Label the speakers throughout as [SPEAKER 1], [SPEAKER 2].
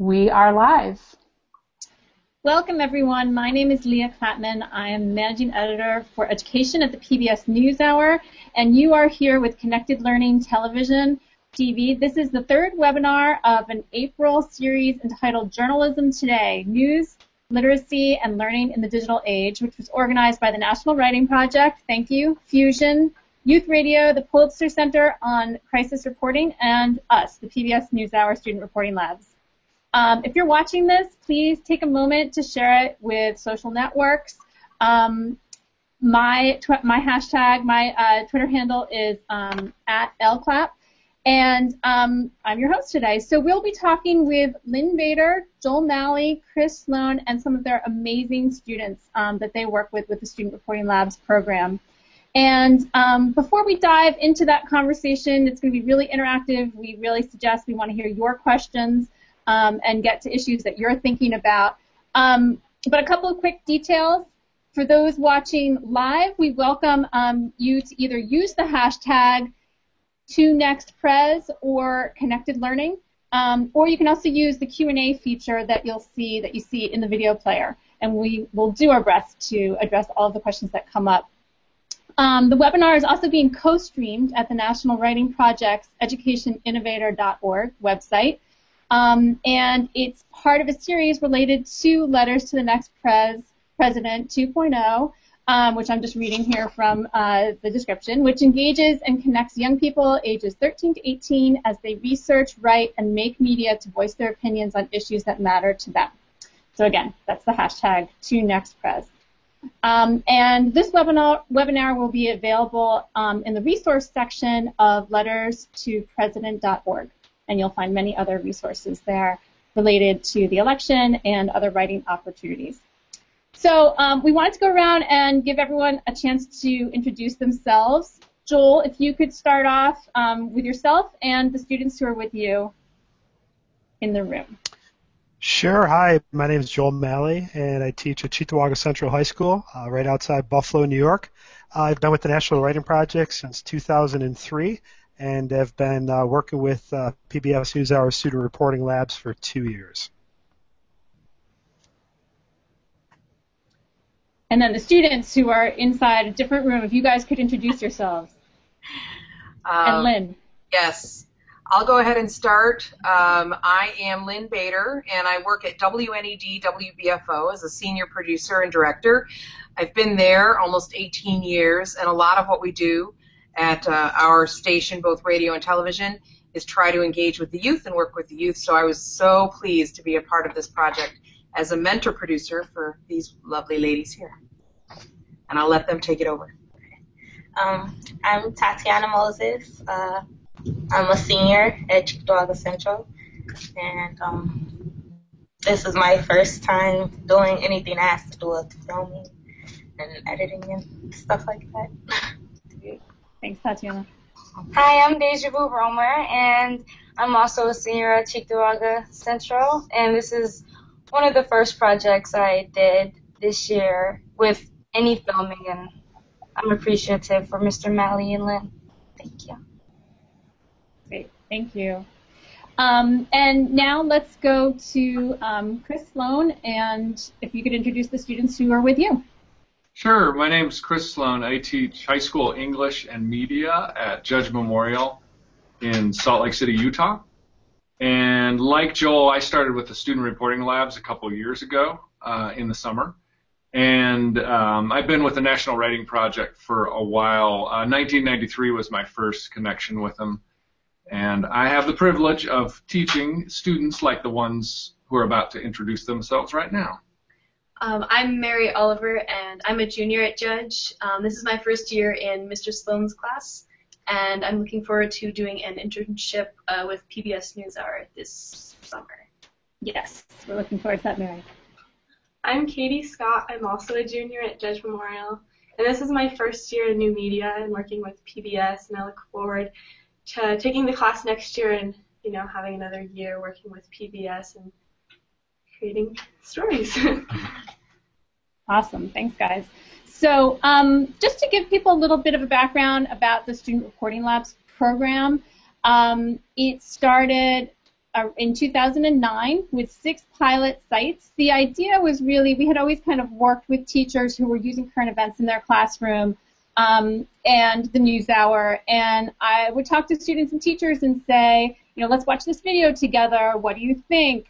[SPEAKER 1] We are live.
[SPEAKER 2] Welcome, everyone. My name is Leah Clapman. I am Managing Editor for Education at the PBS NewsHour, and you are here with Connected Learning Television TV. This is the third webinar of an April series entitled Journalism Today News, Literacy, and Learning in the Digital Age, which was organized by the National Writing Project. Thank you. Fusion, Youth Radio, the Pulitzer Center on Crisis Reporting, and us, the PBS NewsHour Student Reporting Labs. Um, if you're watching this, please take a moment to share it with social networks. Um, my tw- my hashtag, my uh, Twitter handle is um, at lclap, and um, I'm your host today. So we'll be talking with Lynn Bader, Joel Malley, Chris Sloan, and some of their amazing students um, that they work with with the Student Reporting Labs program. And um, before we dive into that conversation, it's going to be really interactive. We really suggest we want to hear your questions um, and get to issues that you're thinking about. Um, but a couple of quick details. For those watching live, we welcome um, you to either use the hashtag ToNextPres or Connected Learning, um, or you can also use the Q&A feature that you'll see that you see in the video player, and we will do our best to address all of the questions that come up. Um, the webinar is also being co-streamed at the National Writing Project's educatorinnovator.org website. Um, and it's part of a series related to Letters to the Next Pres, President 2.0, um, which I'm just reading here from uh, the description, which engages and connects young people ages 13 to 18 as they research, write, and make media to voice their opinions on issues that matter to them. So again, that's the hashtag to Next Pres. Um, and this webinar, webinar will be available um, in the resource section of letters to president.org and you'll find many other resources there related to the election and other writing opportunities. So um, we wanted to go around and give everyone a chance to introduce themselves. Joel, if you could start off um, with yourself and the students who are with you in the room.
[SPEAKER 3] Sure. Hi, my name is Joel Malley, and I teach at Cheektowaga Central High School, uh, right outside Buffalo, New York. I've been with the National Writing Project since 2003, and have been uh, working with uh, PBS NewsHour Student Reporting Labs for two years.
[SPEAKER 2] And then the students who are inside a different room, if you guys could introduce yourselves. Um, and Lynn.
[SPEAKER 4] Yes. I'll go ahead and start. Um, I am Lynn Bader, and I work at WNED WBFO as a senior producer and director. I've been there almost 18 years, and a lot of what we do at uh, our station, both radio and television, is try to engage with the youth and work with the youth. So I was so pleased to be a part of this project as a mentor producer for these lovely ladies here. And I'll let them take it over.
[SPEAKER 5] Um, I'm Tatiana Moses. Uh, I'm a senior at Cheektowaga Central, and um, this is my first time doing anything that has to do with filming and editing and stuff like that.
[SPEAKER 2] Thanks, Tatiana.
[SPEAKER 6] Hi, I'm Deja Vu Romer, and I'm also a senior at Cheektowaga Central, and this is one of the first projects I did this year with any filming, and I'm appreciative for Mr. Malley and Lynn. Thank you.
[SPEAKER 2] Great, thank you. Um, and now let's go to um, Chris Sloan, and if you could introduce the students who are with you.
[SPEAKER 7] Sure. My name is Chris Sloan. I teach high school English and media at Judge Memorial in Salt Lake City, Utah. And like Joel, I started with the student reporting labs a couple years ago uh, in the summer. And um, I've been with the National Writing Project for a while. Uh, 1993 was my first connection with them. And I have the privilege of teaching students like the ones who are about to introduce themselves right now.
[SPEAKER 8] Um, I'm Mary Oliver, and I'm a junior at Judge. Um, this is my first year in Mr. Sloan's class, and I'm looking forward to doing an internship uh, with PBS NewsHour this summer.
[SPEAKER 2] Yes, we're looking forward to that, Mary.
[SPEAKER 9] I'm Katie Scott. I'm also a junior at Judge Memorial, and this is my first year in new media and working with PBS, and I look forward to taking the class next year and you know having another year working with PBS and creating stories.
[SPEAKER 2] awesome. Thanks, guys. So um, just to give people a little bit of a background about the Student Reporting Labs program, um, it started uh, in 2009 with six pilot sites. The idea was really we had always kind of worked with teachers who were using current events in their classroom um, and the news hour, and I would talk to students and teachers and say, you know, let's watch this video together. What do you think?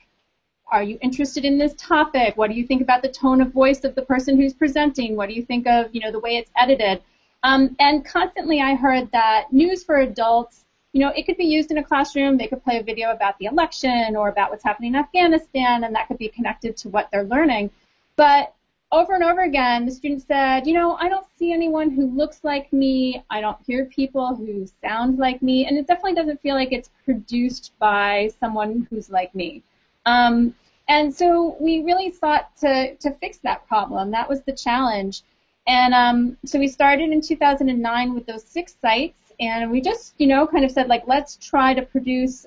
[SPEAKER 2] Are you interested in this topic? What do you think about the tone of voice of the person who's presenting? What do you think of, you know, the way it's edited? Um, and constantly I heard that news for adults you know, it could be used in a classroom. They could play a video about the election or about what's happening in Afghanistan, and that could be connected to what they're learning. But over and over again, the student said, you know, I don't see anyone who looks like me. I don't hear people who sound like me, and it definitely doesn't feel like it's produced by someone who's like me. Um, and so we really sought to, to fix that problem. That was the challenge. And um, so we started in 2009 with those six sites and we just, you know, kind of said like, let's try to produce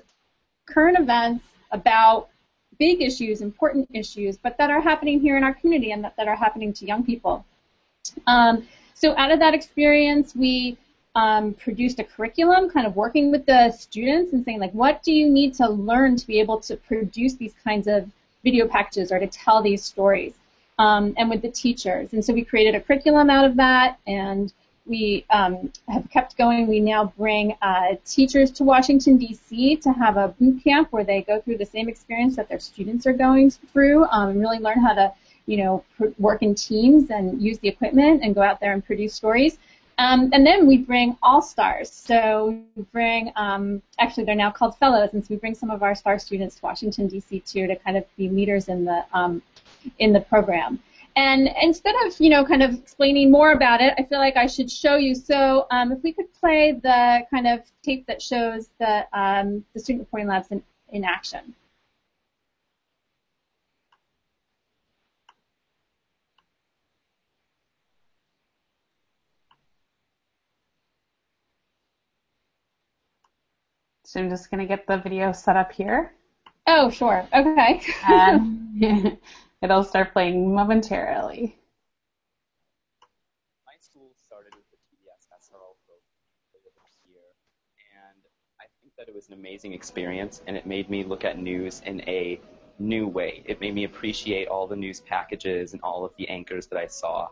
[SPEAKER 2] current events about big issues, important issues, but that are happening here in our community and that, that are happening to young people. Um, so out of that experience, we um, produced a curriculum, kind of working with the students and saying like, what do you need to learn to be able to produce these kinds of video packages or to tell these stories, um, and with the teachers. And so we created a curriculum out of that, and we um, have kept going. We now bring uh, teachers to Washington, D.C. to have a boot camp where they go through the same experience that their students are going through um, and really learn how to, you know, work in teams and use the equipment and go out there and produce stories. Um, and then we bring all stars. So we bring, um, actually, they're now called fellows, and so we bring some of our star students to Washington, D.C. too, to kind of be leaders in the um, in the program. And instead of, you know, kind of explaining more about it, I feel like I should show you. So um, if we could play the kind of tape that shows the, um, the student reporting labs in, in action.
[SPEAKER 1] So I'm just going to get the video set up here.
[SPEAKER 2] Oh, sure. Okay.
[SPEAKER 1] and It'll start playing momentarily.
[SPEAKER 10] My school started with the PBS SRO program this year, and I think that it was an amazing experience, and it made me look at news in a new way. It made me appreciate all the news packages and all of the anchors that I saw.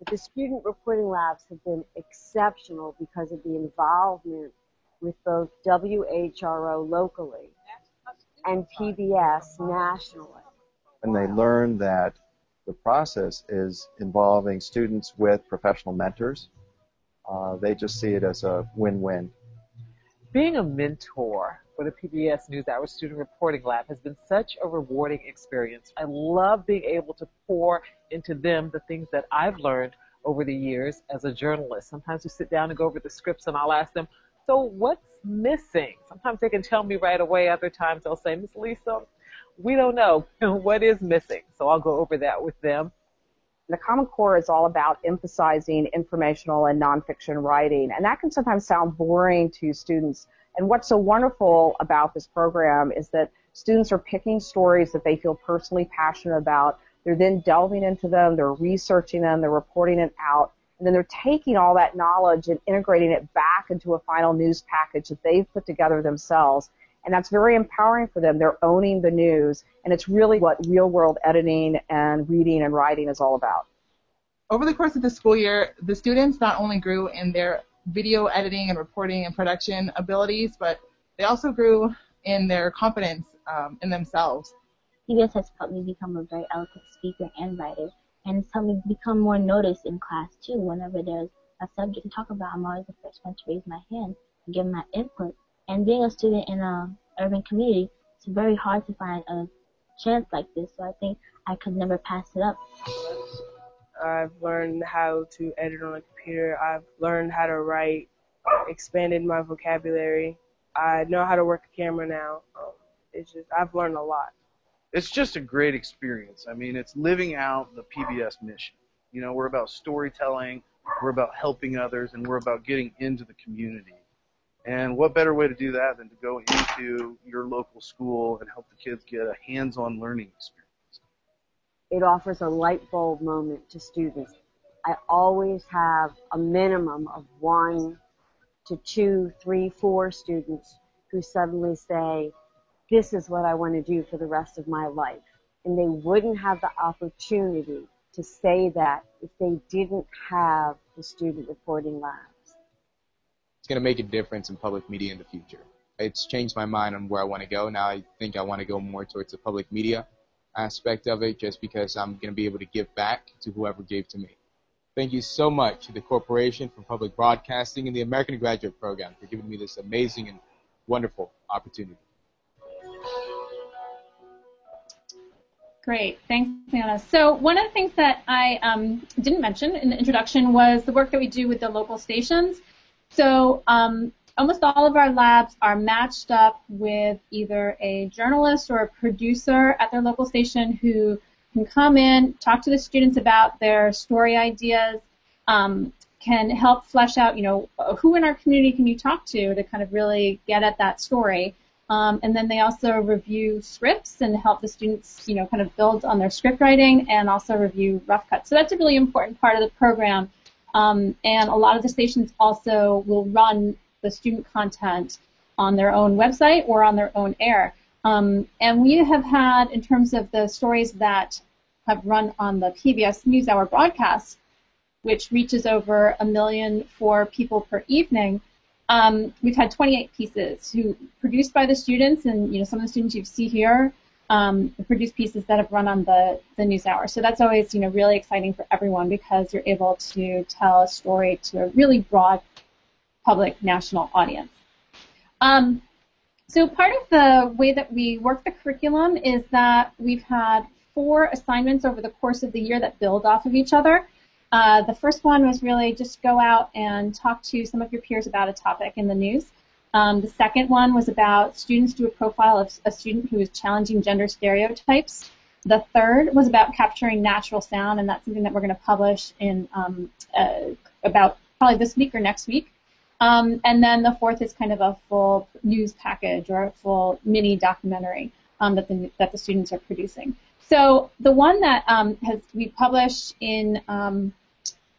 [SPEAKER 11] But The student reporting labs have been exceptional because of the involvement with both WHRO locally and PBS nationally
[SPEAKER 12] and they learn that the process is involving students with professional mentors. Uh, they just see it as a win-win.
[SPEAKER 13] Being a mentor for the PBS NewsHour Student Reporting Lab has been such a rewarding experience. I love being able to pour into them the things that I've learned over the years as a journalist. Sometimes we sit down and go over the scripts and I'll ask them, so what's missing? Sometimes they can tell me right away. Other times they'll say, Miss Lisa, we don't know what is missing. So I'll go over that with them.
[SPEAKER 14] The Common Core is all about emphasizing informational and nonfiction writing, and that can sometimes sound boring to students. And what's so wonderful about this program is that students are picking stories that they feel personally passionate about. They're then delving into them, they're researching them, they're reporting it out, and then they're taking all that knowledge and integrating it back into a final news package that they've put together themselves. And that's very empowering for them. They're owning the news, and it's really what real world editing and reading and writing is all about.
[SPEAKER 15] Over the course of the school year, the students not only grew in their video editing and reporting and production abilities, but they also grew in their confidence um, in themselves.
[SPEAKER 16] PBS has helped me become a very eloquent speaker and writer, and it's helped me become more noticed in class too. Whenever there's a subject to talk about, I'm always the first one to raise my hand and give my input. And being a student in a urban community, it's very hard to find a chance like this. So I think I could never pass it up.
[SPEAKER 17] I've learned how to edit on a computer. I've learned how to write, expanded my vocabulary. I know how to work a camera now. Um, it's just I've learned a lot.
[SPEAKER 18] It's just a great experience. I mean, it's living out the PBS mission. You know, we're about storytelling, we're about helping others, and we're about getting into the community. And what better way to do that than to go into your local school and help the kids get a hands-on learning experience?
[SPEAKER 11] It offers a light bulb moment to students. I always have a minimum of one to two, three, four students who suddenly say, this is what I want to do for the rest of my life. And they wouldn't have the opportunity to say that if they didn't have the student reporting labs.
[SPEAKER 19] It's going to make a difference in public media in the future. It's changed my mind on where I want to go. Now I think I want to go more towards the public media aspect of it just because I'm going to be able to give back to whoever gave to me. Thank you so much to the Corporation for Public Broadcasting and the American Graduate Program for giving me this amazing and wonderful opportunity.
[SPEAKER 2] Great, thanks, Anna. So one of the things that I um, didn't mention in the introduction was the work that we do with the local stations. So um, almost all of our labs are matched up with either a journalist or a producer at their local station who can come in, talk to the students about their story ideas, um, can help flesh out, you know, who in our community can you talk to to kind of really get at that story. Um, and then they also review scripts and help the students, you know, kind of build on their script writing and also review rough cuts. So that's a really important part of the program. Um, and a lot of the stations also will run the student content on their own website or on their own air. Um, and we have had, in terms of the stories that have run on the PBS NewsHour broadcast, which reaches over a million for people per evening, um, we've had 28 pieces who produced by the students, and you know some of the students you see here um, produced pieces that have run on the the news hour. So that's always you know really exciting for everyone because you're able to tell a story to a really broad public national audience. Um, so part of the way that we work the curriculum is that we've had four assignments over the course of the year that build off of each other. Uh, the first one was really just go out and talk to some of your peers about a topic in the news. Um, the second one was about students do a profile of a student who is challenging gender stereotypes. The third was about capturing natural sound, and that's something that we're going to publish in um, uh, about probably this week or next week. Um, and then the fourth is kind of a full news package or a full mini documentary um, that the that the students are producing. So the one that um, has we published in um,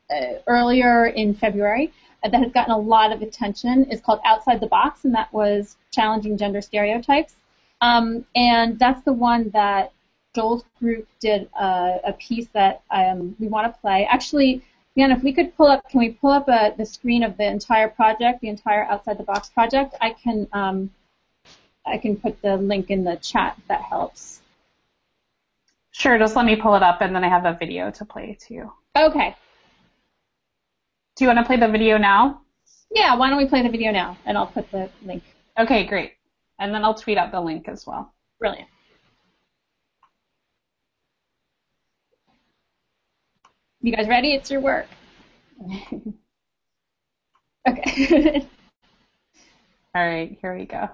[SPEAKER 2] uh, earlier in February uh, that has gotten a lot of attention is called Outside the Box, and that was challenging gender stereotypes. Um, and that's the one that Joel's group did uh, a piece that um, we want to play. Actually, Jan, if we could pull up, can we pull up a, uh, the screen of the entire project, the entire Outside the Box project? I can, um, I can put the link in the chat. If that helps.
[SPEAKER 1] Sure, just let me pull it up, and then I have a video to play too.
[SPEAKER 2] Okay.
[SPEAKER 1] Do you want to play the video now?
[SPEAKER 2] Yeah, why don't we play the video now, and I'll put the link.
[SPEAKER 1] Okay, great. And then I'll tweet out the link as well.
[SPEAKER 2] Brilliant. You guys ready? It's your work. okay.
[SPEAKER 1] All right, here we go.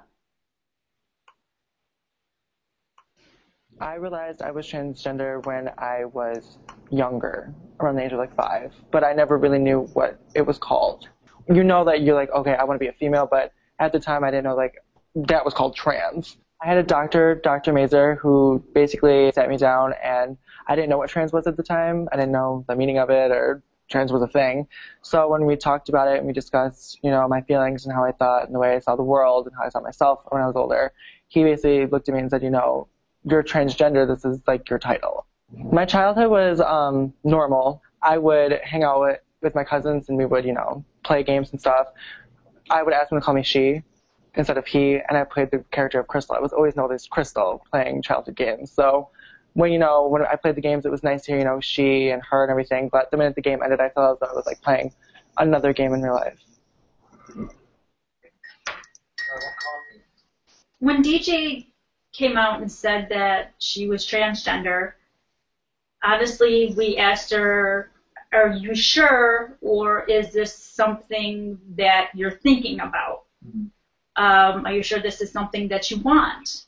[SPEAKER 20] I realized I was transgender when I was younger, around the age of like five, but I never really knew what it was called. You know that you're like, okay, I want to be a female, but at the time I didn't know like that was called trans. I had a doctor, Dr. Mazer, who basically sat me down and I didn't know what trans was at the time. I didn't know the meaning of it or trans was a thing. So when we talked about it and we discussed, you know, my feelings and how I thought and the way I saw the world and how I saw myself when I was older, he basically looked at me and said, you know, you're transgender, this is like your title. My childhood was um, normal. I would hang out with, with my cousins and we would, you know, play games and stuff. I would ask them to call me she instead of he, and I played the character of Crystal. I was always known as Crystal playing childhood games. So when you know when I played the games, it was nice to hear you know she and her and everything. But the minute the game ended, I felt as though I was like playing another game in real life.
[SPEAKER 21] When DJ came out and said that she was transgender. Obviously, we asked her, Are you sure, or is this something that you're thinking about? Mm-hmm. Um, are you sure this is something that you want?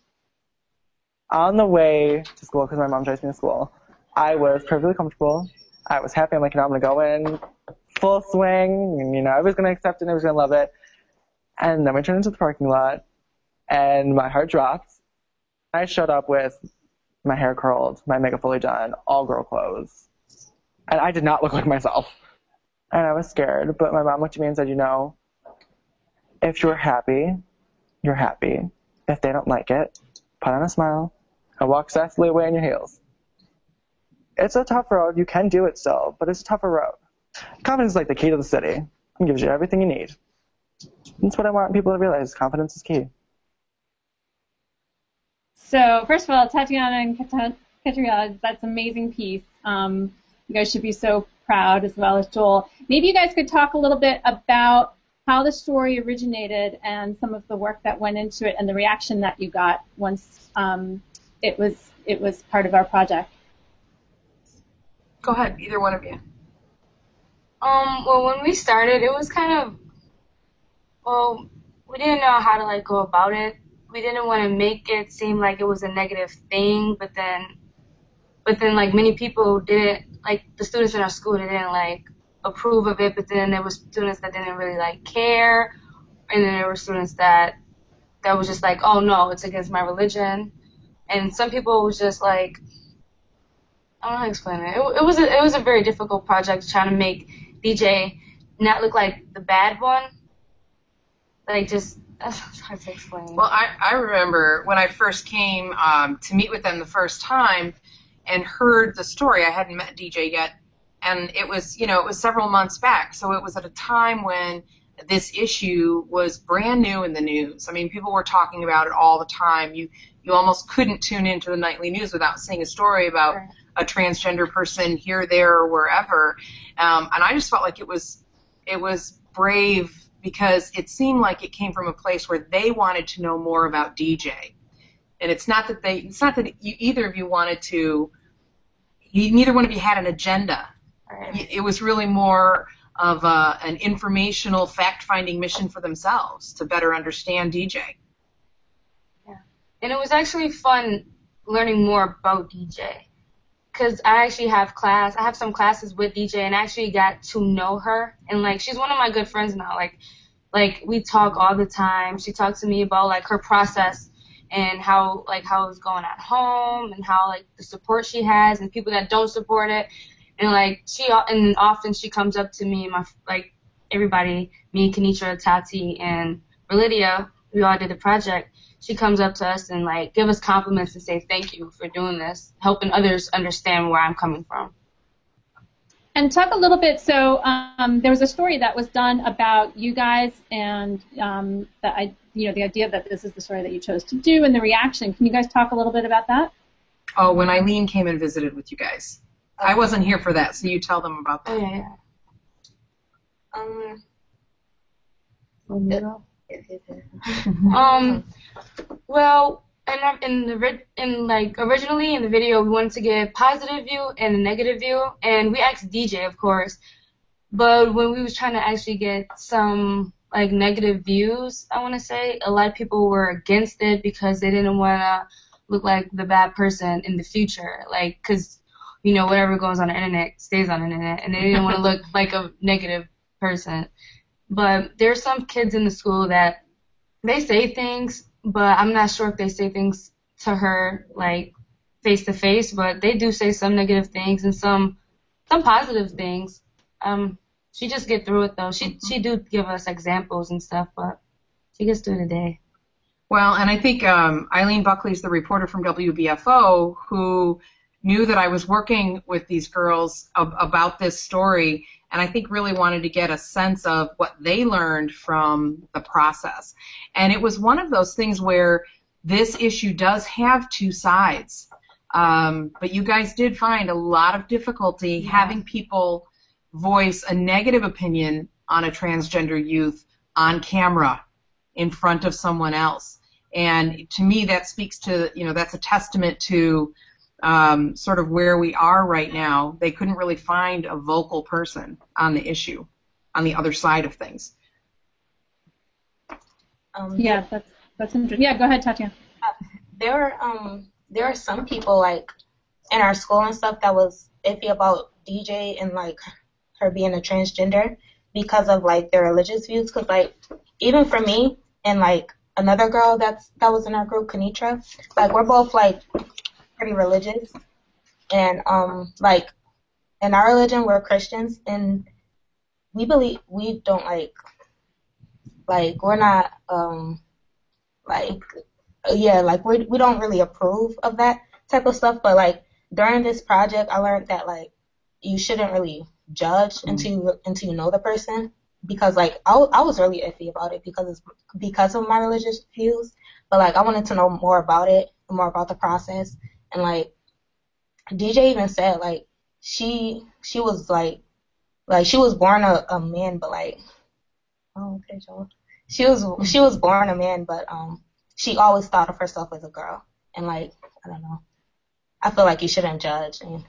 [SPEAKER 20] On the way to school, because my mom drives me to school, I was perfectly comfortable. I was happy. I'm like, you know, I'm going to go in full swing, and, you know, I was going to accept it and I was going to love it. And then we turned into the parking lot, and my heart dropped I showed up with my hair curled, my makeup fully done, all girl clothes. And I did not look like myself. And I was scared, but my mom looked at me and said, you know, if you're happy, you're happy. If they don't like it, put on a smile, and walk softly away on your heels. It's a tough road. You can do it still, but it's a tougher road. Confidence is like the key to the city. It gives you everything you need. That's what I want people to realize. Confidence is key.
[SPEAKER 2] So first of all, Tatiana and Kat- Katerina, that's an amazing piece. Um, you guys should be so proud as well as Joel. Maybe you guys could talk a little bit about how the story originated and some of the work that went into it and the reaction that you got once um, it was it was part of our project.
[SPEAKER 4] Go ahead, either one of you.
[SPEAKER 6] Um, well, when we started, it was kind of, well, we didn't know how to like go about it. We didn't want to make it seem like it was a negative thing, but then, but then like many people didn't, like the students in our school didn't like approve of it, but then there were students that didn't really like care, and then there were students that, that was just like, oh no, it's against my religion, and some people was just like, I don't know how to explain it. It, it was a, it was a very difficult project trying to make DJ not look like the bad one. Like just that's hard to explain.
[SPEAKER 4] Well, I, I remember when I first came um, to meet with them the first time and heard the story. I hadn't met DJ yet, and it was you know it was several months back, so it was at a time when this issue was brand new in the news. I mean, people were talking about it all the time. You you almost couldn't tune into the nightly news without seeing a story about a transgender person here, there, or wherever. Um, and I just felt like it was it was brave because it seemed like it came from a place where they wanted to know more about DJ. And it's not that they it's not that you, either of you wanted to you, neither one of you had an agenda. It was really more of a, an informational fact-finding mission for themselves to better understand DJ. Yeah.
[SPEAKER 6] and it was actually fun learning more about DJ. Cause I actually have class, I have some classes with DJ, and I actually got to know her, and like she's one of my good friends now. Like, like we talk all the time. She talks to me about like her process and how like how it's going at home and how like the support she has and people that don't support it, and like she and often she comes up to me my like everybody, me, Kenitra, Tati, and Lydia, we all did the project she comes up to us and like give us compliments and say thank you for doing this, helping others understand where I'm coming from.
[SPEAKER 2] And talk a little bit. So um, there was a story that was done about you guys and um, the I, you know the idea that this is the story that you chose to do and the reaction. Can you guys talk a little bit about that?
[SPEAKER 4] Oh, when Eileen came and visited with you guys. I wasn't here for that, so you tell them about that.
[SPEAKER 6] Oh, yeah, yeah. Um, um, well, in in the ri- in like originally in the video we wanted to get a positive view and a negative view, and we asked DJ of course, but when we was trying to actually get some like negative views, I want to say a lot of people were against it because they didn't want to look like the bad person in the future, like because you know whatever goes on the internet stays on the internet, and they didn't want to look like a negative person. But there's some kids in the school that they say things, but I'm not sure if they say things to her like face to face, but they do say some negative things and some some positive things. Um, she just get through it though. She she do give us examples and stuff, but she gets through the day.
[SPEAKER 4] Well, and I think um, Eileen Buckley is the reporter from WBFO who knew that I was working with these girls ab- about this story, and I think really wanted to get a sense of what they learned from the process. And it was one of those things where this issue does have two sides. Um, but you guys did find a lot of difficulty having people voice a negative opinion on a transgender youth on camera in front of someone else. And to me, that speaks to, you know, that's a testament to um, sort of where we are right now. They couldn't really find a vocal person on the issue, on the other side of things.
[SPEAKER 5] Um,
[SPEAKER 2] Yeah, that's that's interesting. Yeah, go ahead, Tatiana.
[SPEAKER 5] there are um there are some people like in our school and stuff that was iffy about DJ and like her being a transgender because of like their religious views. Cause like even for me and like another girl that's that was in our group, Kenitra, like we're both like pretty religious and um like in our religion we're Christians and we believe we don't like like we're not um like yeah, like we we don't really approve of that type of stuff. But like during this project, I learned that like you shouldn't really judge mm-hmm. until you, until you know the person because like I, I was really iffy about it because it's because of my religious views. But like I wanted to know more about it, more about the process, and like DJ even said like she she was like like she was born a, a man, but like oh okay, Joel. She was she was born a man, but um she always thought of herself as a girl, and like I don't know. I feel like you shouldn't judge. And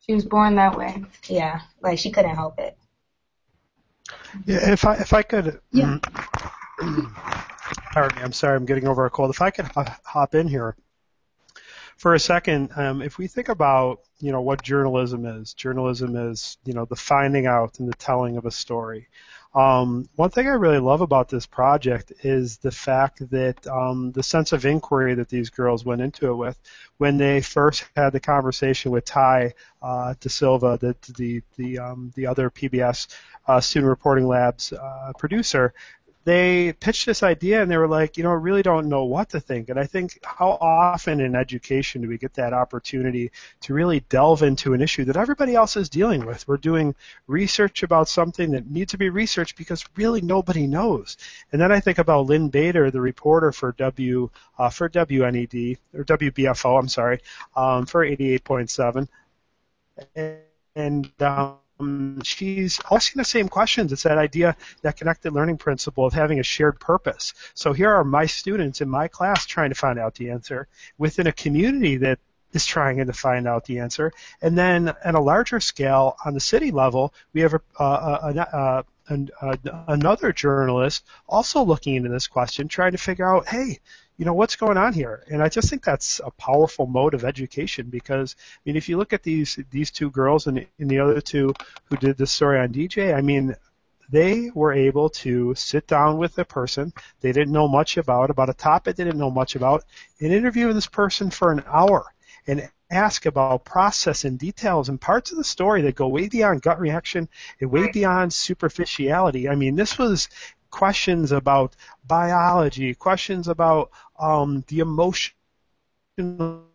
[SPEAKER 6] she was born that way.
[SPEAKER 5] Yeah, like she couldn't help it.
[SPEAKER 22] Yeah, if I if I could.
[SPEAKER 5] Yeah.
[SPEAKER 22] Pardon me. I'm sorry. I'm getting over a cold. If I could hop in here for a second, um, if we think about you know what journalism is, journalism is you know the finding out and the telling of a story. Um, one thing I really love about this project is the fact that um, the sense of inquiry that these girls went into it with when they first had the conversation with Ty uh, De Silva, the the the, um, the other PBS uh, Student Reporting Labs uh, producer they pitched this idea and they were like, you know, I really don't know what to think. And I think how often in education do we get that opportunity to really delve into an issue that everybody else is dealing with? We're doing research about something that needs to be researched because really nobody knows. And then I think about Lynn Bader, the reporter for W uh, for WNED or WBFO, I'm sorry, um, for 88.7, and um, um, she's asking the same questions. It's that idea, that connected learning principle of having a shared purpose. So here are my students in my class trying to find out the answer within a community that is trying to find out the answer. And then at a larger scale, on the city level, we have a, a, a, another journalist also looking into this question, trying to figure out, hey, you know what's going on here and i just think that's a powerful mode of education because i mean if you look at these these two girls and, and the other two who did this story on dj i mean they were able to sit down with a person they didn't know much about about a topic they didn't know much about and interview this person for an hour and ask about process and details and parts of the story that go way beyond gut reaction and way beyond superficiality. I mean, this was questions about biology, questions about um, the emotional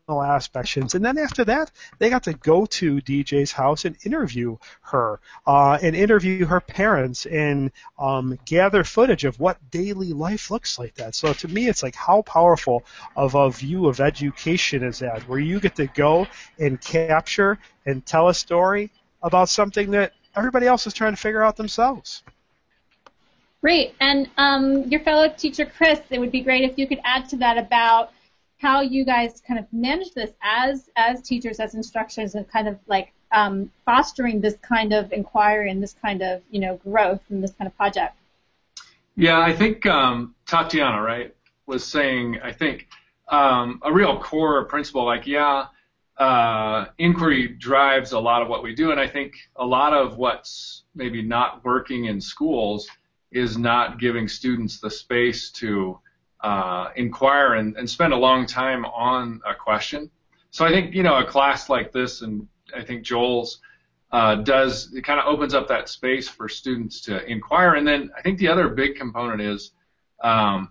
[SPEAKER 22] aspects. And then after that, they got to go to DJ's house and interview her, uh, and interview her parents, and um, gather footage of what daily life looks like. That. So to me, it's like how powerful of a view of education is that, where you get to go and capture and tell a story about something that everybody else is trying to figure out themselves.
[SPEAKER 2] Great. And um, your fellow teacher, Chris, it would be great if you could add to that about how you guys kind of manage this as as teachers, as instructors, and kind of like um, fostering this kind of inquiry and this kind of you know growth and this kind of project.
[SPEAKER 7] Yeah, I think um, Tatiana, right, was saying. I think um, a real core principle, like yeah, uh, inquiry drives a lot of what we do, and I think a lot of what's maybe not working in schools is not giving students the space to uh, inquire and, and spend a long time on a question. So I think you know a class like this, and I think Joel's uh, does it kind of opens up that space for students to inquire. And then I think the other big component is um,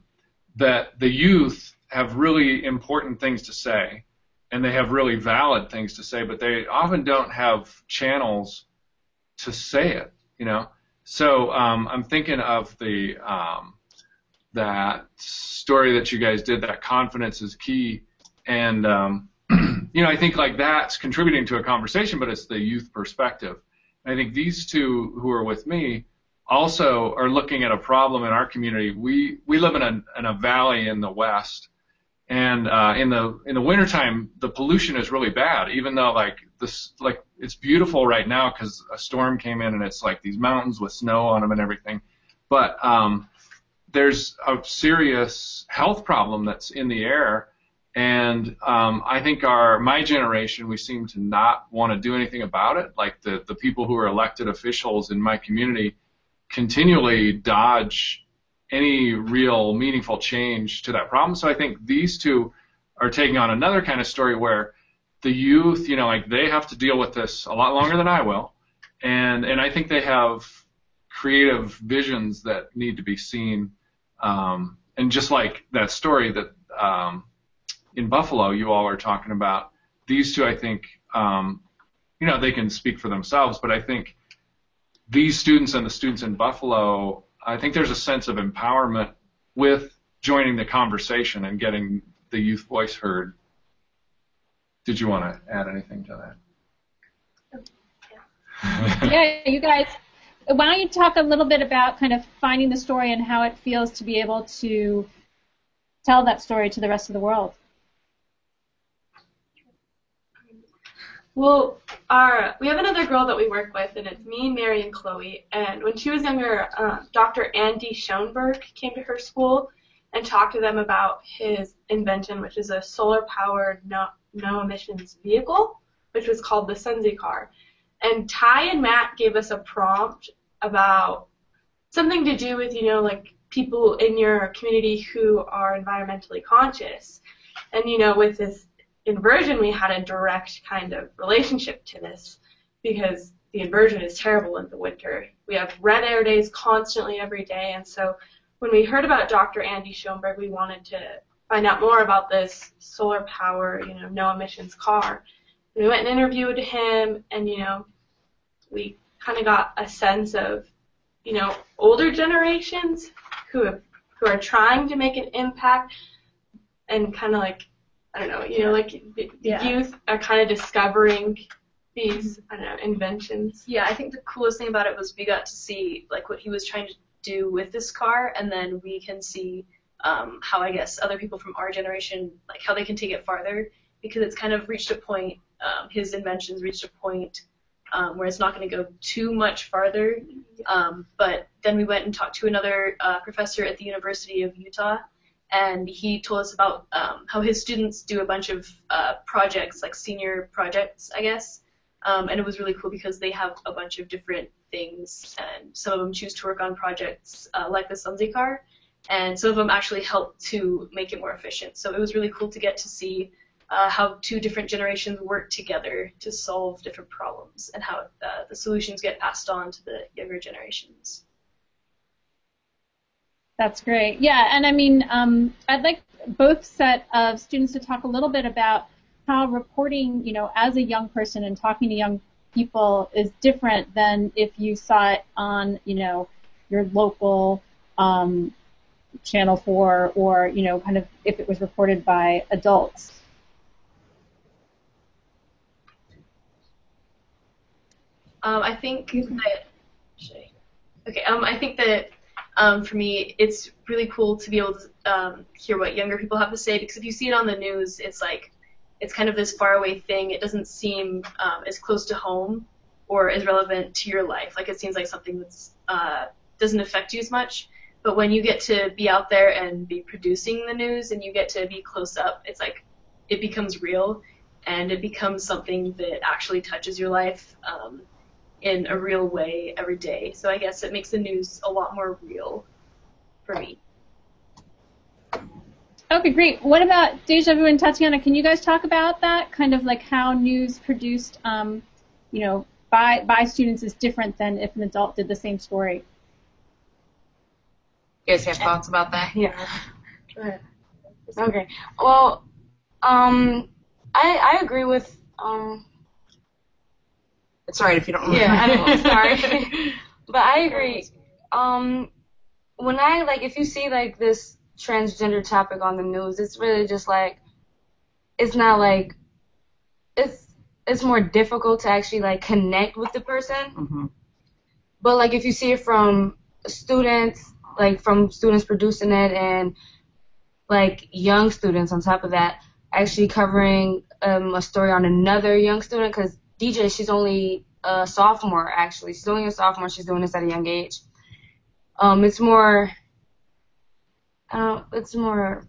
[SPEAKER 7] that the youth have really important things to say, and they have really valid things to say, but they often don't have channels to say it. You know, so um, I'm thinking of the um, that story that you guys did. That confidence is key, and um, you know I think like that's contributing to a conversation, but it's the youth perspective. And I think these two who are with me also are looking at a problem in our community. We we live in a in a valley in the west, and uh, in the in the wintertime the pollution is really bad. Even though like this like it's beautiful right now because a storm came in and it's like these mountains with snow on them and everything. But um, there's a serious health problem that's in the air, and um, I think our my generation we seem to not want to do anything about it. Like the the people who are elected officials in my community continually dodge any real meaningful change to that problem. So I think these two are taking on another kind of story where the youth, you know, like they have to deal with this a lot longer than I will, and and I think they have creative visions that need to be seen um, and just like that story that um, in Buffalo you all are talking about, these two I think um, you know they can speak for themselves, but I think these students and the students in Buffalo, I think there's a sense of empowerment with joining the conversation and getting the youth voice heard. Did you want to add anything to that?
[SPEAKER 2] yeah, you guys, why don't you talk a little bit about kind of finding the story and how it feels to be able to tell that story to the rest of the world?
[SPEAKER 9] Well, our we have another girl that we work with, and it's me, Mary, and Chloe. And when she was younger, uh, Dr. Andy Schoenberg came to her school and talked to them about his invention, which is a solar-powered no, no emissions vehicle, which was called the Sunzy car. And Ty and Matt gave us a prompt about something to do with, you know, like people in your community who are environmentally conscious. And, you know, with this inversion, we had a direct kind of relationship to this because the inversion is terrible in the winter. We have red air days constantly every day, and so when we heard about Dr. Andy Schoenberg, we wanted to find out more about this solar power, you know, no emissions car. We went and interviewed him, and you know, we kind of got a sense of, you know, older generations who have, who are trying to make an impact, and kind of like I don't know, you know, like the, the
[SPEAKER 21] Yeah.
[SPEAKER 9] youth are kind of discovering these, I don't know, inventions.
[SPEAKER 23] Yeah, I think the coolest thing about it was we got to see like what he was trying to do with this car, and then we can see um, how I guess other people from our generation like how they can take it farther because it's kind of reached a point. Um, his inventions reached a point um, where it's not going to go too much farther. Um, but then we went and talked to another uh, professor at the University of Utah, and he told us about um, how his students do a bunch of uh, projects, like senior projects, I guess. Um, and it was really cool because they have a bunch of different things, and some of them choose to work on projects uh, like the Sunzy car, and some of them actually help to make it more efficient. So it was really cool to get to see uh, how two different generations work together to solve different problems, and how uh, the solutions get passed on to the younger generations.
[SPEAKER 2] That's great. Yeah, and I mean, um, I'd like both set of students to talk a little bit about how reporting, you know, as a young person and talking to young people is different than if you saw it on, you know, your local um, Channel 4 or, you know, kind of if it was reported by adults.
[SPEAKER 23] Um, I think that. Okay. Um, I think that um, for me, it's really cool to be able to um, hear what younger people have to say because if you see it on the news, it's like it's kind of this faraway thing. It doesn't seem um, as close to home or as relevant to your life. Like it seems like something that's uh, doesn't affect you as much. But when you get to be out there and be producing the news and you get to be close up, it's like it becomes real and it becomes something that actually touches your life um, in a real way every day. So I guess it makes the news a lot more real for me.
[SPEAKER 2] Okay, great. What about Deja Vu and Tatiana? Can you guys talk about that? Kind of like how news produced, um, you know, by by students is different than if an adult did the same story.
[SPEAKER 4] You guys have thoughts about that?
[SPEAKER 6] Yeah. Okay. Well, um, I I agree with um.
[SPEAKER 4] It's alright if you don't.
[SPEAKER 6] Yeah, I know. Sorry, but I agree. Um, when I like, if you see like this transgender topic on the news, it's really just like, it's not like, it's it's more difficult to actually like connect with the person.
[SPEAKER 4] Mm-hmm.
[SPEAKER 6] But like if you see it from students, like from students producing it and like young students on top of that, actually covering um, a story on another young student because DJ, she's only a sophomore actually. She's only a sophomore. She's doing this at a young age. Um, it's more, uh, it's more.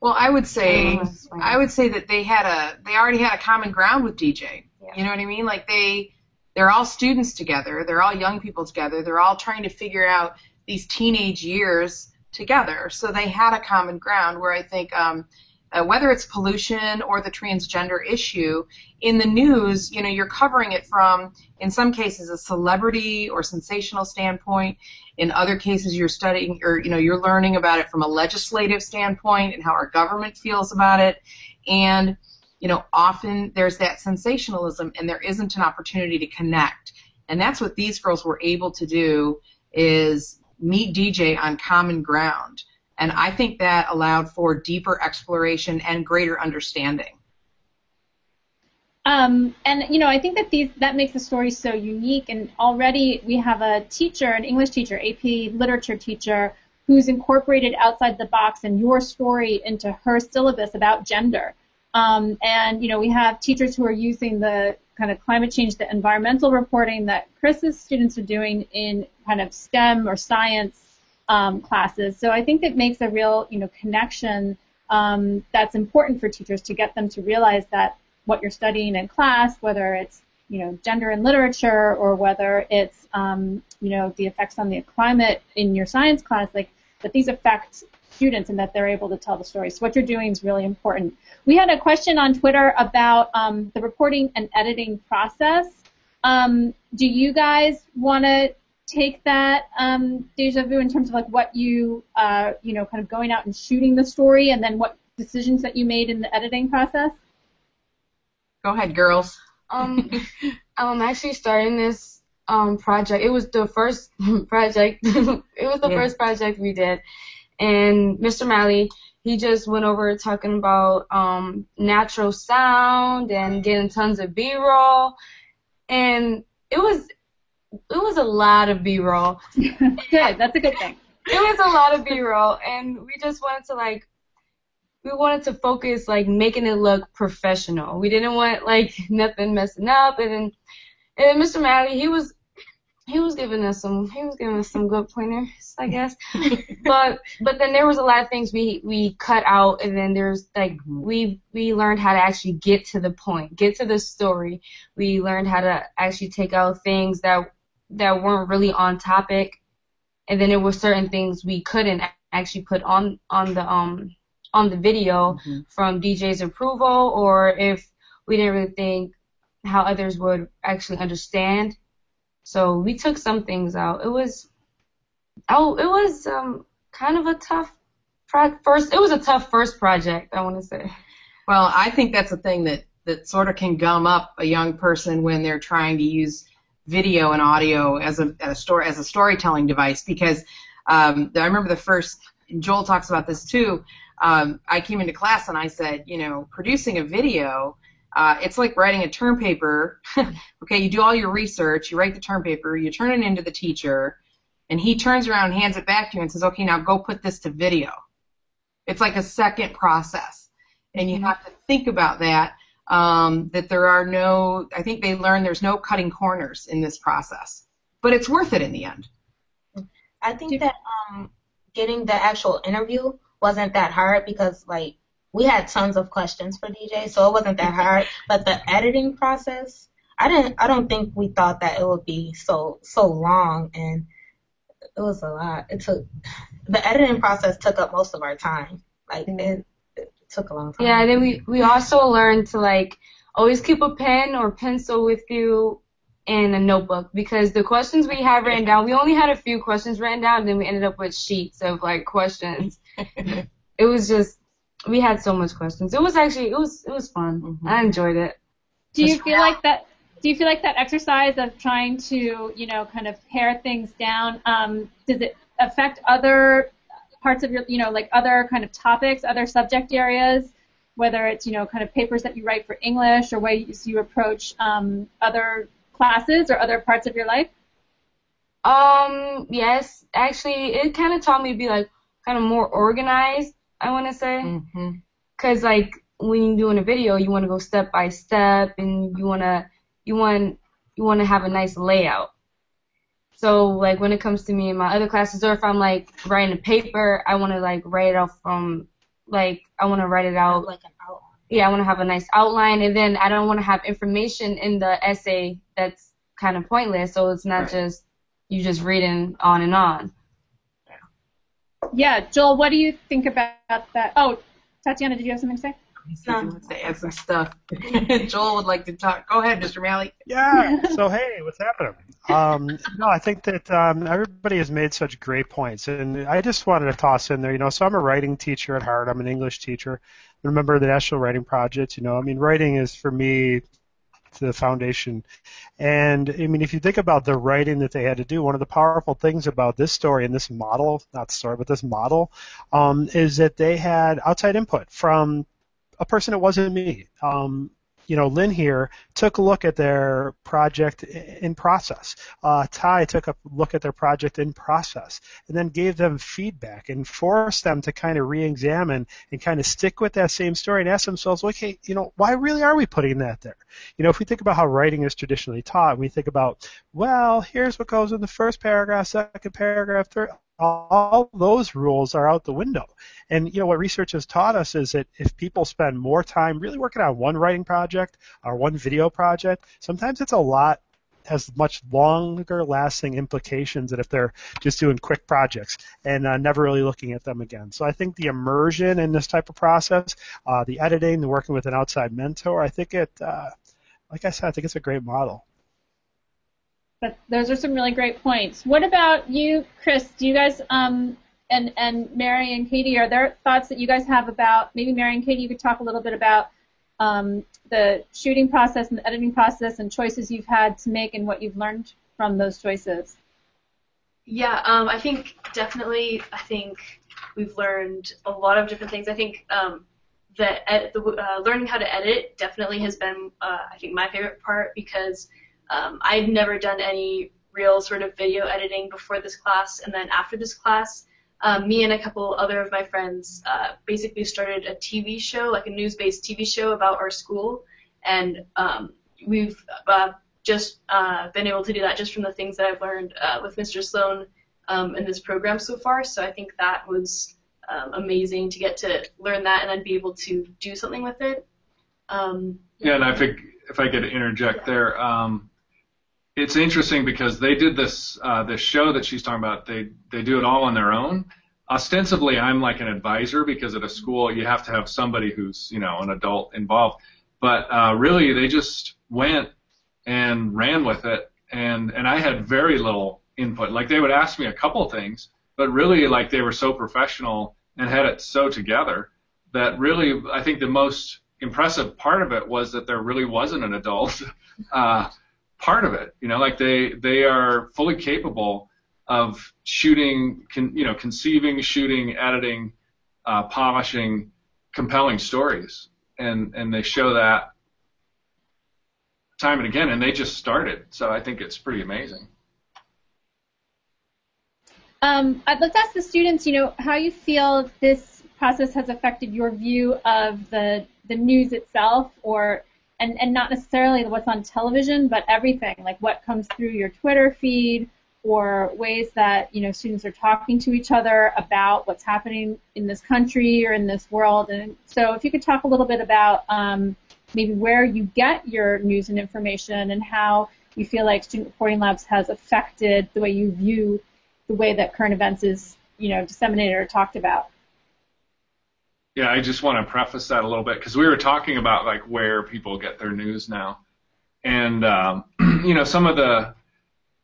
[SPEAKER 4] Well, I would say
[SPEAKER 6] I don't know how to explain
[SPEAKER 4] I would say that they had a they already had a common ground with DJ. Yeah. You know what I mean? Like they they're all students together. They're all young people together. They're all trying to figure out these teenage years together. So they had a common ground where I think um, uh, whether it's pollution or the transgender issue, in the news, you know, you're covering it from, in some cases, a celebrity or sensational standpoint. In other cases, you're studying or, you know, you're learning about it from a legislative standpoint and how our government feels about it. And, you know, often there's that sensationalism and there isn't an opportunity to connect. And that's what these girls were able to do is meet DJ on common ground. And I think that allowed for deeper exploration and greater understanding.
[SPEAKER 2] Um, and you know, I think that these that makes the story so unique. And already we have a teacher, an English teacher, AP literature teacher, who's incorporated outside the box and your story into her syllabus about gender. Um, and you know, we have teachers who are using the kind of climate change, the environmental reporting that Chris's students are doing in kind of STEM or science um, classes. So I think it makes a real, you know, connection um, that's important for teachers to get them to realize that what you're studying in class, whether it's you know gender and literature or whether it's um, you know the effects on the climate in your science class, like that these affect students and that they're able to tell the story. So what you're doing is really important. We had a question on Twitter about um, the reporting and editing process. Um, do you guys want to take that um, deja vu in terms of like what you uh, you know kind of going out and shooting the story and then what decisions that you made in the editing process?
[SPEAKER 4] Go ahead, girls.
[SPEAKER 6] Um, I'm actually starting this um, project. It was the first project. it was the
[SPEAKER 4] Yeah.
[SPEAKER 6] first project we did, and Mr. Malley he just went over talking about um, natural sound and getting tons of B-roll, and it was it was a lot of B-roll.
[SPEAKER 2] good, that's a good thing.
[SPEAKER 6] It was a lot of B-roll, and we just wanted to like we wanted to focus like making it look professional. We didn't want like nothing messing up, and then and then Mr. Malley he was he was giving us some he was giving us some good pointers, I guess. but but then there was a lot of things we we cut out, and then there's like mm-hmm. we we learned how to actually get to the point, get to the story. We learned how to actually take out things that that weren't really on topic, and then there were certain things we couldn't actually put on on the um on the video from DJ's approval, or if we didn't really think how others would actually understand. So we took some things out. It was oh, it was um kind of a tough pro- first. It was a tough first project. I want to say.
[SPEAKER 4] Well, I think that's a thing that, that sort of can gum up a young person when they're trying to use video and audio as a, as a story as a storytelling device because um, I remember the first and Joel talks about this too. Um, I came into class and I said, you know, producing a video, uh, it's like writing a term paper. okay, you do all your research, you write the term paper, you turn it into the teacher, and he turns around and hands it back to you and says, okay, now go put this to video. It's like a second process, and you have to think about that. Um, that there are no, I think they learn there's no cutting corners in this process, but it's worth it in the end.
[SPEAKER 5] I think that um, getting the actual interview wasn't that hard because like we had tons of questions for DJ, so it wasn't that hard. But the editing process, I didn't. I don't think we thought that it would be so so long, and it was a lot. It took the editing process took up most of our time. Like it, took a long time.
[SPEAKER 6] Yeah, then we we also learned to like always keep a pen or pencil with you and a notebook because the questions we had written down, we only had a few questions written down, and then we ended up with sheets of like questions. it was just we had so much questions. It was actually it was it was fun. I enjoyed it.
[SPEAKER 2] Do you feel like that? Do you feel like that exercise of trying to, you know, kind of pare things down? Um, does it affect other parts of your, you know, like other kind of topics, other subject areas? Whether it's, you know, kind of papers that you write for English or ways you approach um, other classes or other parts of your life?
[SPEAKER 6] Um, yes, actually, it kind of taught me to be like kind of more organized. I want to say,
[SPEAKER 4] Mm-hmm.
[SPEAKER 6] cause like when you're doing a video, you want to go step by step, and you wanna you want you want to have a nice layout. So like when it comes to me in my other classes, or if I'm like writing a paper, I want to like write it out from like I want to write it out
[SPEAKER 5] like an outline.
[SPEAKER 6] yeah, I want to have a nice outline, and then I don't want to have information in the essay that's kind of pointless. So it's not just you just reading on and on.
[SPEAKER 2] Yeah, Joel, what do you think about that? Oh, Tatiana, did you have something to say?
[SPEAKER 4] He wants to add some stuff. Joel would like to talk. Go ahead, Mr. Malley.
[SPEAKER 22] Yeah. So hey, what's happening? Um, no, I think that um, everybody has made such great points, and I just wanted to toss in there. You know, so I'm a writing teacher at heart. I'm an English teacher. I'm a member of the National Writing Project. You know, I mean, writing is for me the foundation. And I mean, if you think about the writing that they had to do, one of the powerful things about this story and this model, not story, but this model, um, is that they had outside input from a person that wasn't me. Um, you know, Lynn here took a look at their project in process. Uh, Ty took a look at their project in process and then gave them feedback and forced them to kind of re-examine and kind of stick with that same story and ask themselves, okay, you know, why really are we putting that there? You know, if we think about how writing is traditionally taught, we think about, well, here's what goes in the first paragraph, second paragraph, third all those rules are out the window. And you know what research has taught us is that if people spend more time really working on one writing project or one video project, sometimes it's a lot has much longer lasting implications than if they're just doing quick projects and uh, never really looking at them again. So I think the immersion in this type of process, uh, the editing, the working with an outside mentor, I think it, uh, like I said, I think it's a great model.
[SPEAKER 2] But those are some really great points. What about you, Chris? Do you guys um, and and Mary and Katie, are there thoughts that you guys have about maybe Mary and Katie? You could talk a little bit about um, the shooting process and the editing process and choices you've had to make and what you've learned from those choices.
[SPEAKER 23] Yeah, um, I think definitely. I think we've learned a lot of different things. I think um, that ed- the, uh, learning how to edit definitely has been, uh, I think, my favorite part because um, I'd never done any real sort of video editing before this class, and then after this class, um, me and a couple other of my friends uh, basically started a TV show, like a news-based TV show about our school, and um, we've uh, just uh, been able to do that just from the things that I've learned uh, with Mr. Sloan um, in this program so far. So I think that was um, amazing to get to learn that and then be able to do something with it. Um,
[SPEAKER 7] yeah, and I think if I could interject there, um, it's interesting because they did this uh, this show that she's talking about. They they do it all on their own. Ostensibly, I'm like an advisor because at a school you have to have somebody who's you know an adult involved. But uh, really, they just went and ran with it, and and I had very little input. Like they would ask me a couple things, but really like they were so professional and had it so together that really I think the most impressive part of it was that there really wasn't an adult. Uh, part of it. You know, like they they are fully capable of shooting, con, you know, conceiving, shooting, editing, uh, polishing compelling stories, and and they show that time and again, and they just started. So I think it's pretty amazing.
[SPEAKER 2] Um, to ask the students, you know, how you feel this process has affected your view of the the news itself, or and, and not necessarily what's on television, but everything, like what comes through your Twitter feed or ways that, you know, students are talking to each other about what's happening in this country or in this world. And so if you could talk a little bit about um, maybe where you get your news and information and how you feel like Student Reporting Labs has affected the way you view the way that current events is, you know, disseminated or talked about.
[SPEAKER 7] Yeah, I just want to preface that a little bit because we were talking about like where people get their news now, and um, you know some of the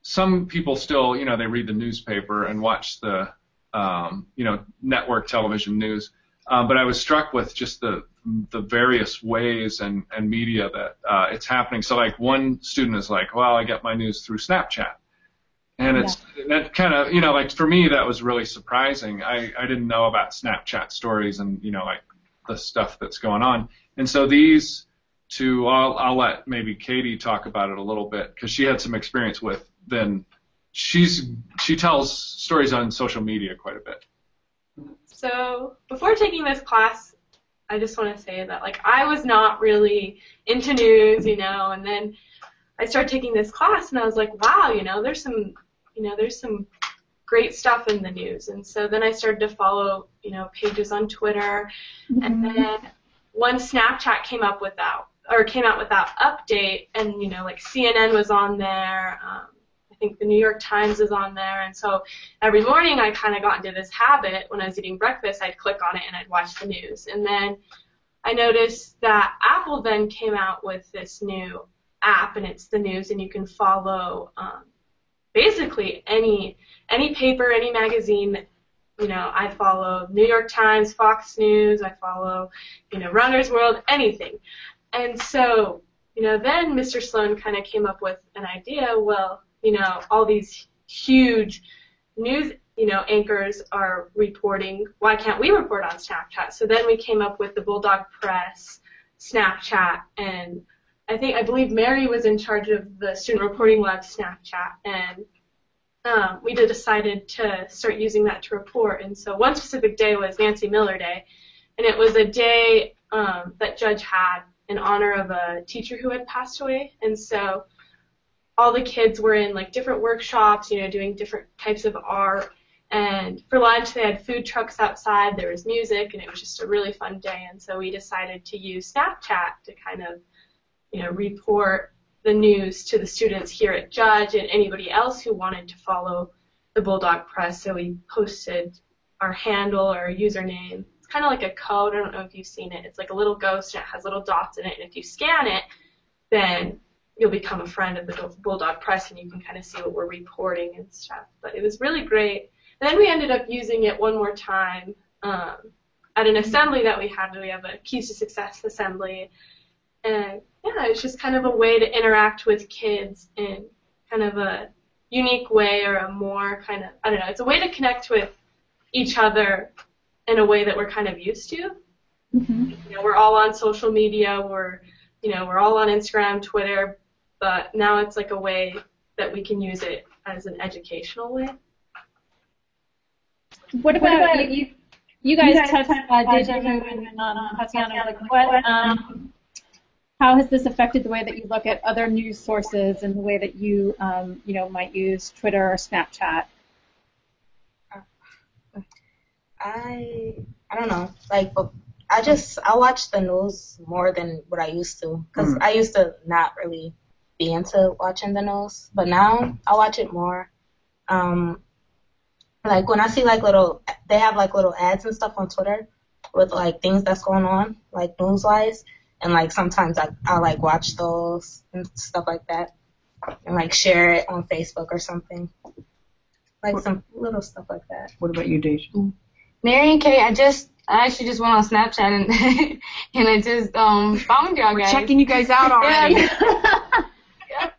[SPEAKER 7] some people still you know they read the newspaper and watch the um, you know network television news, um, but I was struck with just the the various ways and and media that uh, it's happening. So like one student is like, well, I get my news through Snapchat. And it's yeah. that kind of you know like for me that was really surprising. I I didn't know about Snapchat stories and you know like the stuff that's going on. And so these two, I'll I'll let maybe Katie talk about it a little bit because she had some experience with. Then she's she tells stories on social media quite a bit.
[SPEAKER 9] So before taking this class, I just want to say that like I was not really into news, you know, and then I started taking this class and I was like, wow, you know, there's some you know, there's some great stuff in the news. And so then I started to follow, you know, pages on Twitter. Mm-hmm. And then once Snapchat came up with that, or came out with that update, and, you know, like CNN was on there, um, I think the New York Times is on there. And so every morning I kind of got into this habit when I was eating breakfast, I'd click on it and I'd watch the news. And then I noticed that Apple then came out with this new app, and it's the news, and you can follow um, basically any any paper, any magazine. You know, I follow New York Times, Fox News, I follow, you know, Runner's World, anything. And so, you know, then Mr. Sloan kind of came up with an idea. Well, you know, all these huge news you know, anchors are reporting. Why can't we report on Snapchat? So then we came up with the Bulldog Press Snapchat, and I think I believe Mary was in charge of the Student Reporting Lab Snapchat, and um, we decided to start using that to report. And so one specific day was Nancy Miller Day, and it was a day um, that Judge had in honor of a teacher who had passed away, and so all the kids were in like different workshops, you know, doing different types of art and for lunch, they had food trucks outside, there was music, and it was just a really fun day. And so we decided to use Snapchat to kind of, you know, report the news to the students here at Judge and anybody else who wanted to follow the Bulldog Press. So we posted our handle or our username. It's kind of like a code. I don't know if you've seen it. It's like a little ghost and it has little dots in it. And if you scan it, then you'll become a friend of the Bulldog Press and you can kind of see what we're reporting and stuff. But it was really great then we ended up using it one more time um, at an assembly that we had. We have a Keys to Success assembly. And yeah, it's just kind of a way to interact with kids in kind of a unique way or a more kind of, I don't know, it's a way to connect with each other in a way that we're kind of used to. Mm-hmm. You know, we're all on social media, we're, you know, we're all on Instagram, Twitter, but now it's like a way that we can use it as an educational way.
[SPEAKER 2] What about, what about you, you, guys, you guys touched uh, deja vu and um, Tatiana, like what, um, how has this affected the way that you look at other news sources and the way that you, um, you know, might use Twitter or Snapchat?
[SPEAKER 5] I I don't know. Like, I just I watch the news more than what I used to because mm. I used to not really be into watching the news, but now I watch it more. Um, like when I see like little, they have like little ads and stuff on Twitter with like things that's going on, like news wise, and like sometimes I I like watch those and stuff like that, and like share it on Facebook or something, like what, some little stuff like that.
[SPEAKER 24] What about you, Deja?
[SPEAKER 6] Mary and Kay, I just I actually just went on Snapchat and and I just um found y'all guys.
[SPEAKER 24] We're checking you guys out already.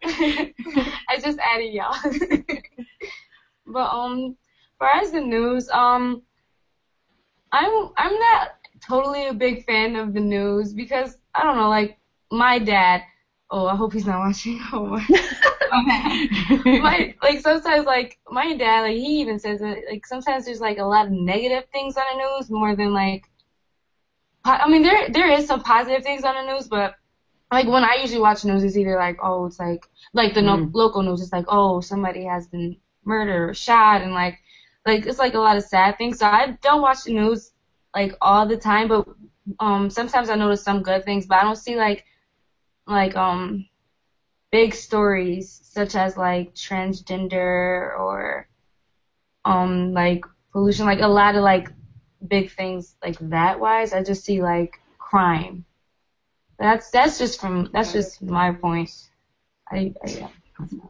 [SPEAKER 6] I just added y'all. but um far as the news, um, I'm I'm not totally a big fan of the news because I don't know, like my dad. Oh, I hope he's not watching. Oh my. my like sometimes like my dad like he even says that like sometimes there's like a lot of negative things on the news more than like I mean there there is some positive things on the news but like when I usually watch news it's either like oh it's like like the mm. no, local news it's like oh somebody has been murdered or shot and like like it's like a lot of sad things. So I don't watch the news like all the time, but um sometimes I notice some good things, but I don't see like like um big stories such as like transgender or um like pollution, like a lot of like big things like that wise. I just see like crime. That's that's just from that's just my point. I, I yeah.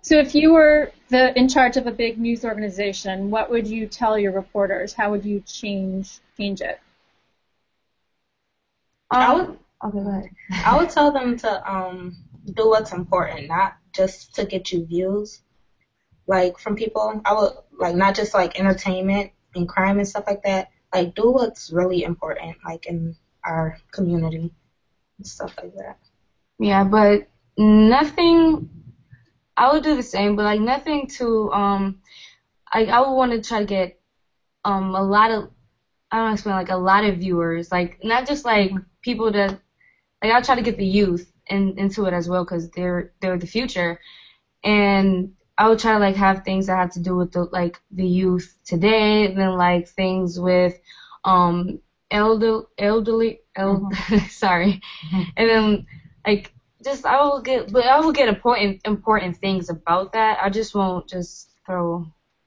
[SPEAKER 2] So if you were the in charge of a big news organization, what would you tell your reporters? How would you change change it?
[SPEAKER 5] Um, I would okay, go ahead. I would tell them to um, do what's important, not just to get you views, like from people. I would like not just like entertainment and crime and stuff like that. Like do what's really important, like in our community and stuff like that.
[SPEAKER 6] Yeah, but nothing I would do the same, but like nothing to um, I I would want to try to get um a lot of I don't explain like a lot of viewers, like not just like people that like I'll try to get the youth in, into it as well because they're they're the future, and I would try to like have things that have to do with the like the youth today, then like things with um elder elderly el- mm-hmm. sorry, and then like just I will get, but I will get important important things about that. I just won't just throw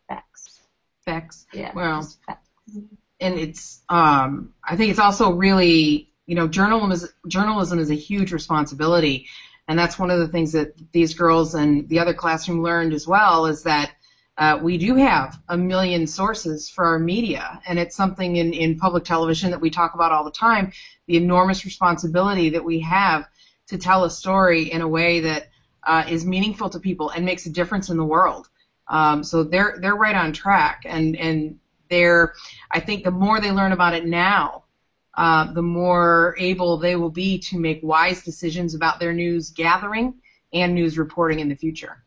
[SPEAKER 6] facts.
[SPEAKER 4] Facts.
[SPEAKER 6] Yeah.
[SPEAKER 4] Well, Facts. and it's um, I think it's also really you know journalism is journalism is a huge responsibility, and that's one of the things that these girls and the other classroom learned as well is that. Uh, we do have a million sources for our media, and it's something in, in public television that we talk about all the time. The enormous responsibility that we have to tell a story in a way that uh, is meaningful to people and makes a difference in the world. Um, so they're they're right on track, and and they're I think the more they learn about it now, uh, the more able they will be to make wise decisions about their news gathering and news reporting in the future.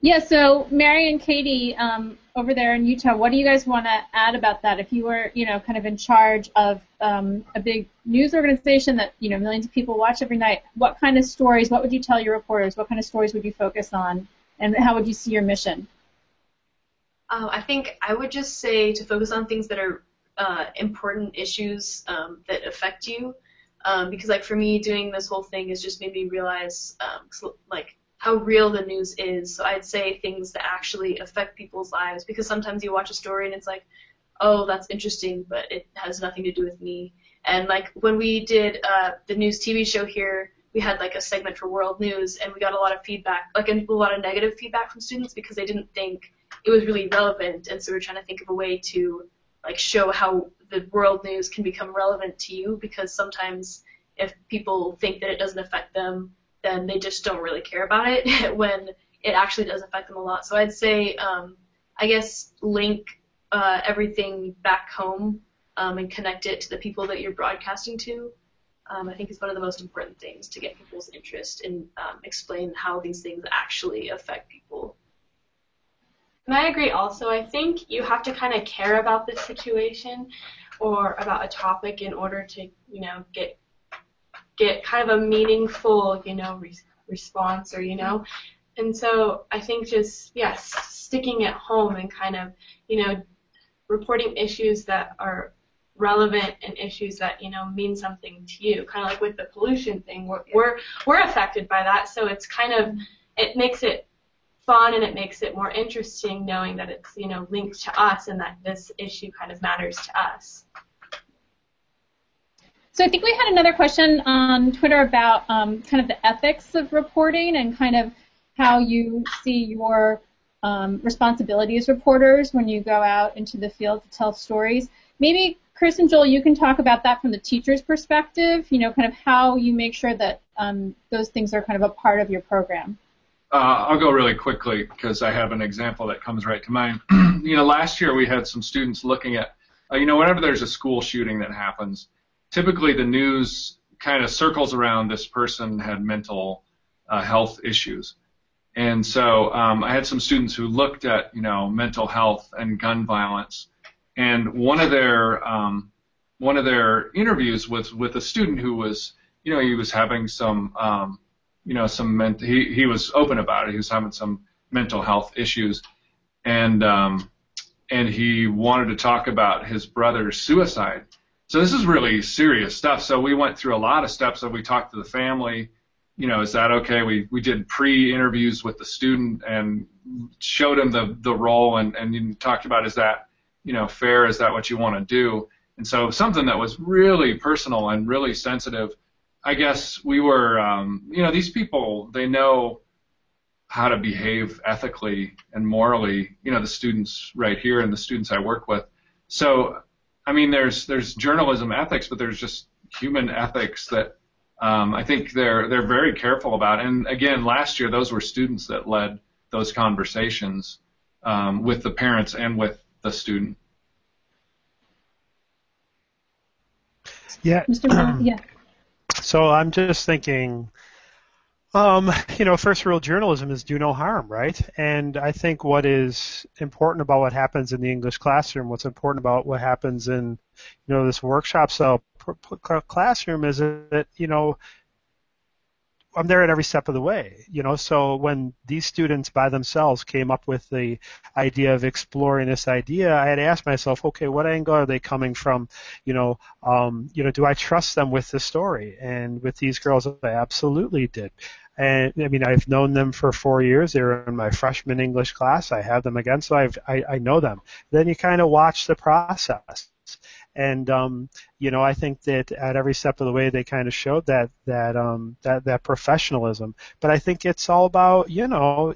[SPEAKER 2] Yeah, so Mary and Katie, um, over there in Utah, what do you guys want to add about that? If you were, you know, kind of in charge of um, a big news organization that, you know, millions of people watch every night, what kind of stories, what would you tell your reporters? What kind of stories would you focus on? And how would you see your mission?
[SPEAKER 23] Um, I think I would just say to focus on things that are uh, important issues um, that affect you. Um, because like for me, doing this whole thing has just made me realize um, like how real the news is. So I'd say things that actually affect people's lives because sometimes you watch a story and it's like, oh, that's interesting, but it has nothing to do with me. And like when we did uh, the news TV show here, we had like a segment for world news and we got a lot of feedback, like a lot of negative feedback from students because they didn't think it was really relevant. And so we're trying to think of a way to like show how the world news can become relevant to you because sometimes if people think that it doesn't affect them, then they just don't really care about it when it actually does affect them a lot. So I'd say, um, I guess, link uh, everything back home um, and connect it to the people that you're broadcasting to. Um, I think is one of the most important things to get people's interest and um, explain how these things actually affect people.
[SPEAKER 9] And I agree also. I think you have to kind of care about the situation or about a topic in order to, you know, get get kind of a meaningful, you know, re- response or, you know. And so I think just, yes, sticking at home and kind of, you know, reporting issues that are relevant and issues that, you know, mean something to you. Kind of like with the pollution thing, we're, we're, we're affected by that. So it's kind of, it makes it fun and it makes it more interesting knowing that it's, you know, linked to us and that this issue kind of matters to us.
[SPEAKER 2] So I think we had another question on Twitter about um, kind of the ethics of reporting and kind of how you see your um, responsibility as reporters when you go out into the field to tell stories. Maybe Chris and Joel, you can talk about that from the teacher's perspective. You know, kind of how you make sure that um, those things are kind of a part of your program.
[SPEAKER 7] Uh, I'll go really quickly because I have an example that comes right to mind. you know, last year we had some students looking at, uh, you know, whenever there's a school shooting that happens, typically the news kind of circles around this person had mental uh, health issues. And so um, I had some students who looked at, you know, mental health and gun violence, and one of their um, one of their interviews was with a student who was, you know, he was having some, um, you know, some ment- he he was open about it. He was having some mental health issues, and um, and he wanted to talk about his brother's suicide. So this is really serious stuff. So we went through a lot of steps. So we talked to the family. You know, is that okay? We we did pre-interviews with the student and showed him the the role and and talked about is that you know fair? Is that what you want to do? And so something that was really personal and really sensitive. I guess we were, um, you know, these people they know how to behave ethically and morally. You know, the students right here and the students I work with. So I mean, there's there's journalism ethics, but there's just human ethics that um, I think they're they're very careful about. And again, last year those were students that led those conversations um, with the parents and with the student.
[SPEAKER 22] Yeah.
[SPEAKER 2] yeah.
[SPEAKER 22] So I'm just thinking, um, you know, first rule journalism is do no harm, right? And I think what is important about what happens in the English classroom, what's important about what happens in, you know, this workshop style classroom is that, you know, I'm there at every step of the way, you know. So when these students by themselves came up with the idea of exploring this idea, I had asked myself, okay, what angle are they coming from? You know, um, you know, do I trust them with the story? And with these girls, I absolutely did. And I mean, I've known them for four years. They were in my freshman English class. I have them again, so I've, I, I know them. Then you kind of watch the process and um, you know I think that at every step of the way they kind of showed that that um, that that professionalism. But I think it's all about you know.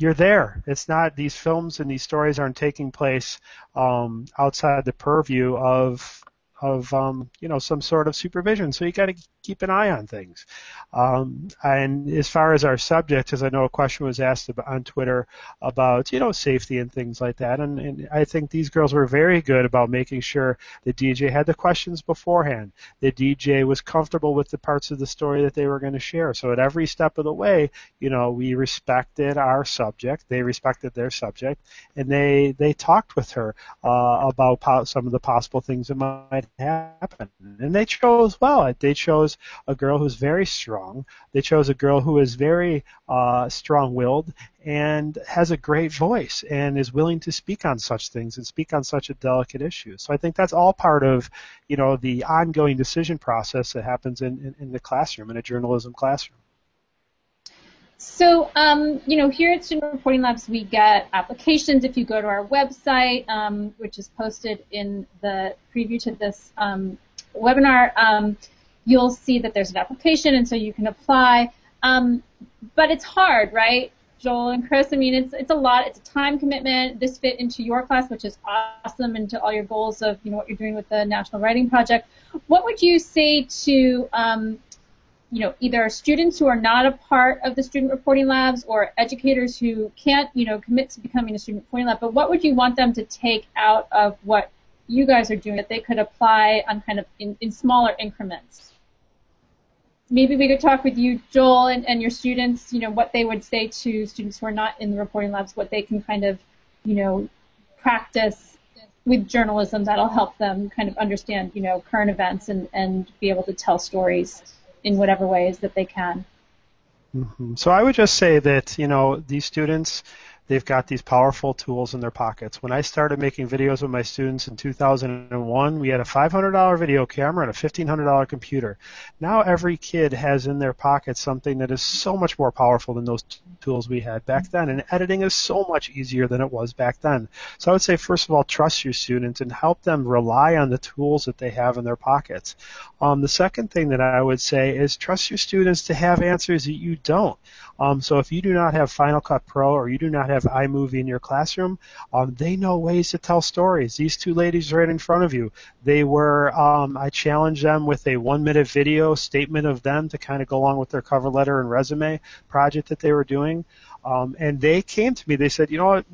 [SPEAKER 22] you're there. It's not these films and these stories aren't taking place um, outside the purview of of um, you know some sort of supervision. So you got to keep an eye on things. Um, and as far as our subject, as I know a question was asked on Twitter about you know safety and things like that, and, and I think these girls were very good about making sure the DJ had the questions beforehand. The DJ was comfortable with the parts of the story that they were going to share. So at every step of the way, you know, we respected our subject, they respected their subject, and they they talked with her uh, about po- some of the possible things that might happen. And they chose well. They chose a girl who's very strong. They chose a girl who is very uh, strong-willed and has a great voice and is willing to speak on such things and speak on such a delicate issue. So I think that's all part of, you know, the ongoing decision process that happens in, in, in the classroom, in a journalism classroom.
[SPEAKER 2] So, um, you know, here at Student Reporting Labs, we get applications. If you go to our website, um, which is posted in the preview to this um, webinar, um, you'll see that there's an application, and so you can apply. Um, but it's hard, right, Joel and Chris? I mean, it's it's a lot. It's a time commitment. This fit into your class, which is awesome, and to all your goals of you know what you're doing with the National Writing Project. What would you say to um, you know, either students who are not a part of the student reporting labs or educators who can't, you know, commit to becoming a student reporting lab, but what would you want them to take out of what you guys are doing that they could apply on kind of in, in smaller increments? Maybe we could talk with you, Joel, and, and your students, you know, what they would say to students who are not in the reporting labs, what they can kind of, you know, practice with journalism that'll help them kind of understand, you know, current events and, and be able to tell stories in whatever ways that they can.
[SPEAKER 22] Mm-hmm. So I would just say that you know these students they've got these powerful tools in their pockets. When I started making videos with my students in 2001, we had a $500 video camera and a $1,500 computer. Now every kid has in their pocket something that is so much more powerful than those tools we had back then, and editing is so much easier than it was back then. So I would say, first of all, trust your students and help them rely on the tools that they have in their pockets. Um, the second thing that I would say is trust your students to have answers that you don't. Um, so if you do not have Final Cut Pro or you do not have iMovie in your classroom, um, they know ways to tell stories. These two ladies right in front of you, they were, um, I challenged them with a one minute video statement of them to kind of go along with their cover letter and resume project that they were doing. Um, and they came to me, they said, you know what,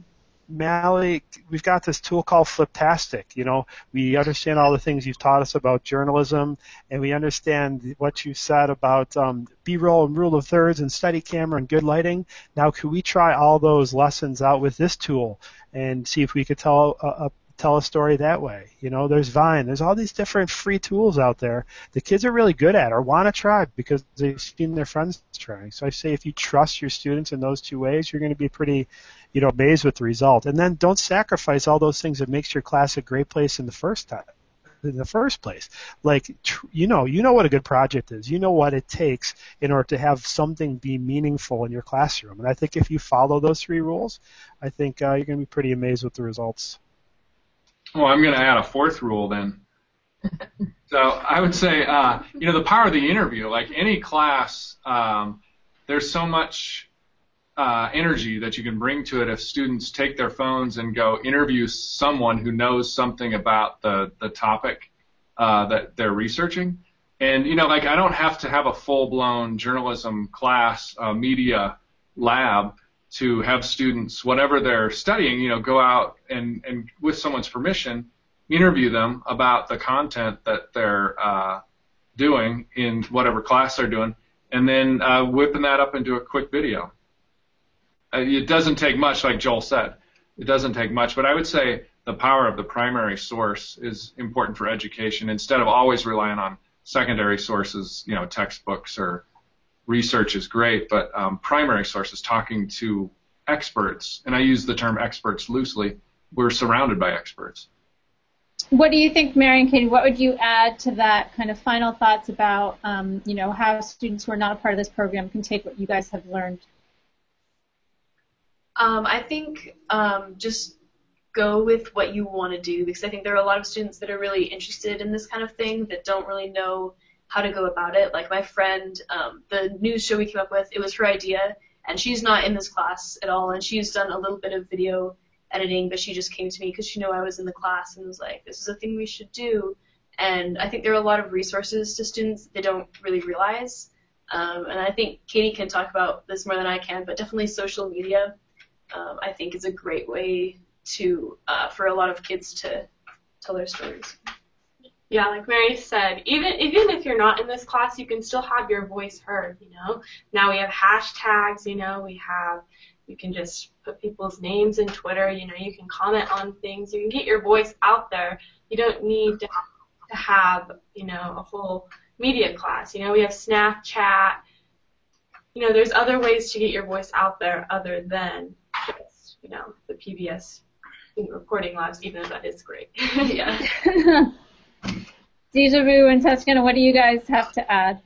[SPEAKER 22] Malley, we've got this tool called Fliptastic. You know, we understand all the things you've taught us about journalism, and we understand what you said about um, B-roll and rule of thirds and steady camera and good lighting. Now, could we try all those lessons out with this tool and see if we could tell a, a tell a story that way. You know, there's Vine. There's all these different free tools out there. The kids are really good at or want to try because they've seen their friends trying. So I say if you trust your students in those two ways, you're going to be pretty, you know, amazed with the result. And then don't sacrifice all those things that makes your class a great place in the first time in the first place. Like, you know, you know what a good project is. You know what it takes in order to have something be meaningful in your classroom. And I think if you follow those three rules, I think uh, you're going to be pretty amazed with the results.
[SPEAKER 7] Well, I'm going to add a fourth rule then. so I would say, uh, you know, the power of the interview. Like any class, um, there's so much uh, energy that you can bring to it if students take their phones and go interview someone who knows something about the the topic uh, that they're researching. And you know, like I don't have to have a full-blown journalism class, uh, media lab to have students, whatever they're studying, you know, go out and, and with someone's permission, interview them about the content that they're uh, doing in whatever class they're doing, and then uh, whipping that up into a quick video. Uh, it doesn't take much, like Joel said. It doesn't take much, but I would say the power of the primary source is important for education instead of always relying on secondary sources, you know, textbooks or research is great, but um, primary sources talking to experts, and I use the term experts loosely. We're surrounded by experts.
[SPEAKER 2] What do you think, Mary and Katie? What would you add to that kind of final thoughts about, um, you know, how students who are not a part of this program can take what you guys have learned?
[SPEAKER 23] Um, I think um, just go with what you want to do because I think there are a lot of students that are really interested in this kind of thing that don't really know how to go about it. Like my friend, um, the news show we came up with, it was her idea, and she's not in this class at all, and she's done a little bit of video editing, but she just came to me because she knew I was in the class and was like, this is a thing we should do. And I think there are a lot of resources to students that they don't really realize. Um, and I think Katie can talk about this more than I can, but definitely social media, um, I think, is a great way to uh, for a lot of kids to tell their stories.
[SPEAKER 9] Yeah, like Mary said, even even if you're not in this class, you can still have your voice heard. You know, now we have hashtags. You know, we have you can just put people's names in Twitter. You know, you can comment on things. You can get your voice out there. You don't need to, have you know a whole media class. You know, we have Snapchat. You know, there's other ways to get your voice out there other than just you know the PBS reporting labs, even though that is great. yeah.
[SPEAKER 2] Deja Vu and Tatiana, what do you guys have to add?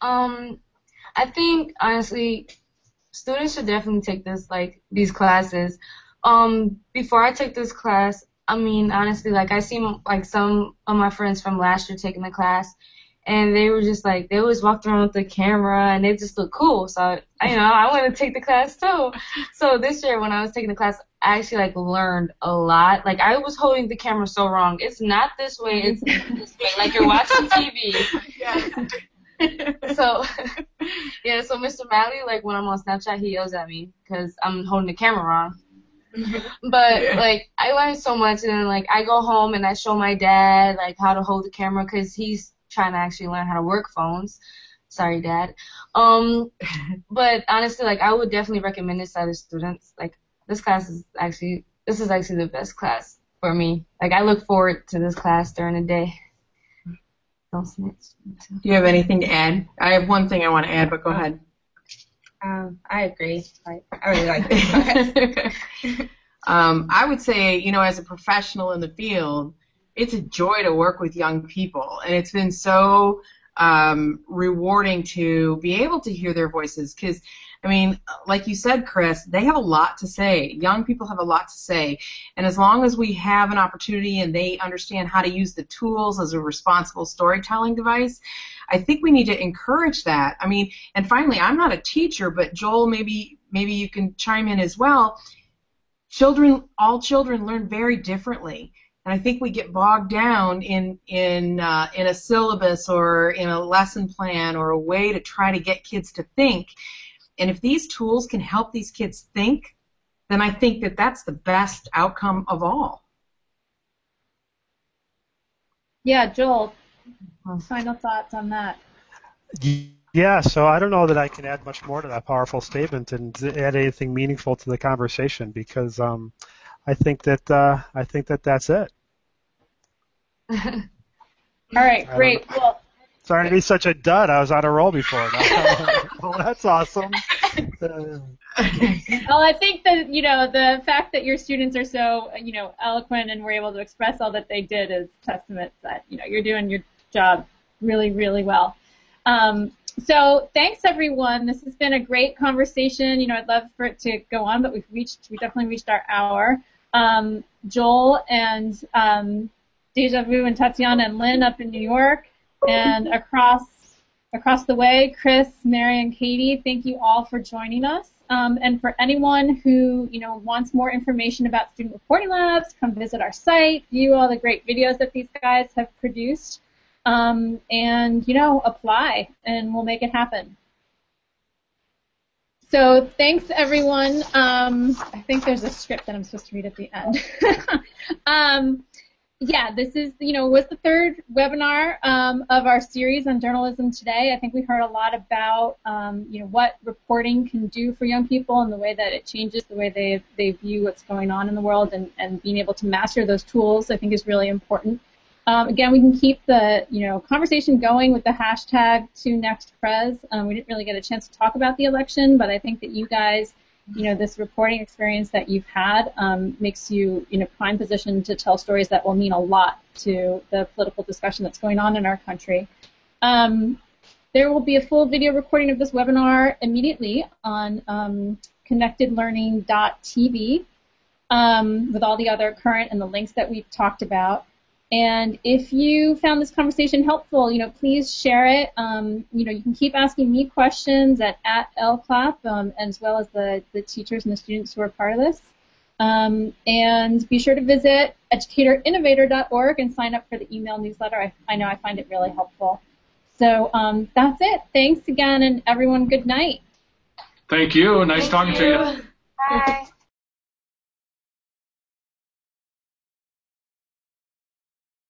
[SPEAKER 6] Um, I think honestly, students should definitely take this like these classes. Um, before I took this class, I mean honestly, like I seen like some of my friends from last year taking the class, and they were just like they always walked around with the camera and they just looked cool. So you know, I want to take the class too. So this year when I was taking the class, I actually like learned a lot. Like I was holding the camera so wrong. It's not this way. It's this way. Like you're watching TV. so yeah, so Mr. Malley, like when I'm on Snapchat, he yells at me because I'm holding the camera wrong. but yeah. like I learned so much, and then like I go home and I show my dad like how to hold the camera because he's trying to actually learn how to work phones. Sorry, Dad. Um, but honestly, like I would definitely recommend this to other students. Like this class is actually this is actually the best class for me. Like I look forward to this class during the day.
[SPEAKER 4] Do you have anything to add? I have one thing I want to add, but go ahead.
[SPEAKER 5] Um, I agree. I, I really like this.
[SPEAKER 4] um, I would say, you know, as a professional in the field, it's a joy to work with young people, and it's been so um, rewarding to be able to hear their voices because. I mean, like you said, Chris, they have a lot to say. Young people have a lot to say. And as long as we have an opportunity and they understand how to use the tools as a responsible storytelling device, I think we need to encourage that. I mean, and finally, I'm not a teacher, but Joel, maybe maybe you can chime in as well. Children, all children learn very differently. And I think we get bogged down in in uh, in a syllabus or in a lesson plan or a way to try to get kids to think. And if these tools can help these kids think, then I think that that's the best outcome of all.
[SPEAKER 2] Yeah, Joel, final thoughts on that.
[SPEAKER 22] Yeah, so I don't know that I can add much more to that powerful statement and add anything meaningful to the conversation because um, I think that uh, I think that that's it.
[SPEAKER 2] All right, great. Well,
[SPEAKER 22] sorry to be such a dud. I was on a roll before. well, that's awesome.
[SPEAKER 2] well, I think that you know the fact that your students are so you know eloquent and were able to express all that they did is testament that you know you're doing your job really, really well. Um, so thanks everyone. This has been a great conversation. You know, I'd love for it to go on, but we've reached, we definitely reached our hour. Um, Joel and um, Deja Vu and Tatiana and Lynn up in New York, and across across the way, Chris, Mary, and Katie. Thank you all for joining us. Um, and for anyone who you know wants more information about student reporting labs, come visit our site, view all the great videos that these guys have produced, um, and you know apply, and we'll make it happen. So thanks everyone. Um, I think there's a script that I'm supposed to read at the end. yeah, this is you know was the third webinar um, of our series on journalism today. I think we heard a lot about um, you know what reporting can do for young people and the way that it changes the way they they view what's going on in the world and, and being able to master those tools. I think is really important. Um, again, we can keep the you know conversation going with the hashtag to next pres. Um, we didn't really get a chance to talk about the election, but I think that you guys, you know, this reporting experience that you've had um, makes you in a prime position to tell stories that will mean a lot to the political discussion that's going on in our country. Um, there will be a full video recording of this webinar immediately on um, connectedlearning.tv um, with all the other current and the links that we've talked about. And if you found this conversation helpful, you know, please share it. Um, you know, you can keep asking me questions at, at LCLAP, um, as well as the, the teachers and the students who are part of this. Um, and be sure to visit educatorinnovator.org and sign up for the email newsletter. I, I know I find it really helpful. So um, that's it. Thanks again, and everyone, good night.
[SPEAKER 7] Thank you. Nice
[SPEAKER 23] Thank
[SPEAKER 7] talking
[SPEAKER 23] you.
[SPEAKER 7] to you.
[SPEAKER 6] Bye.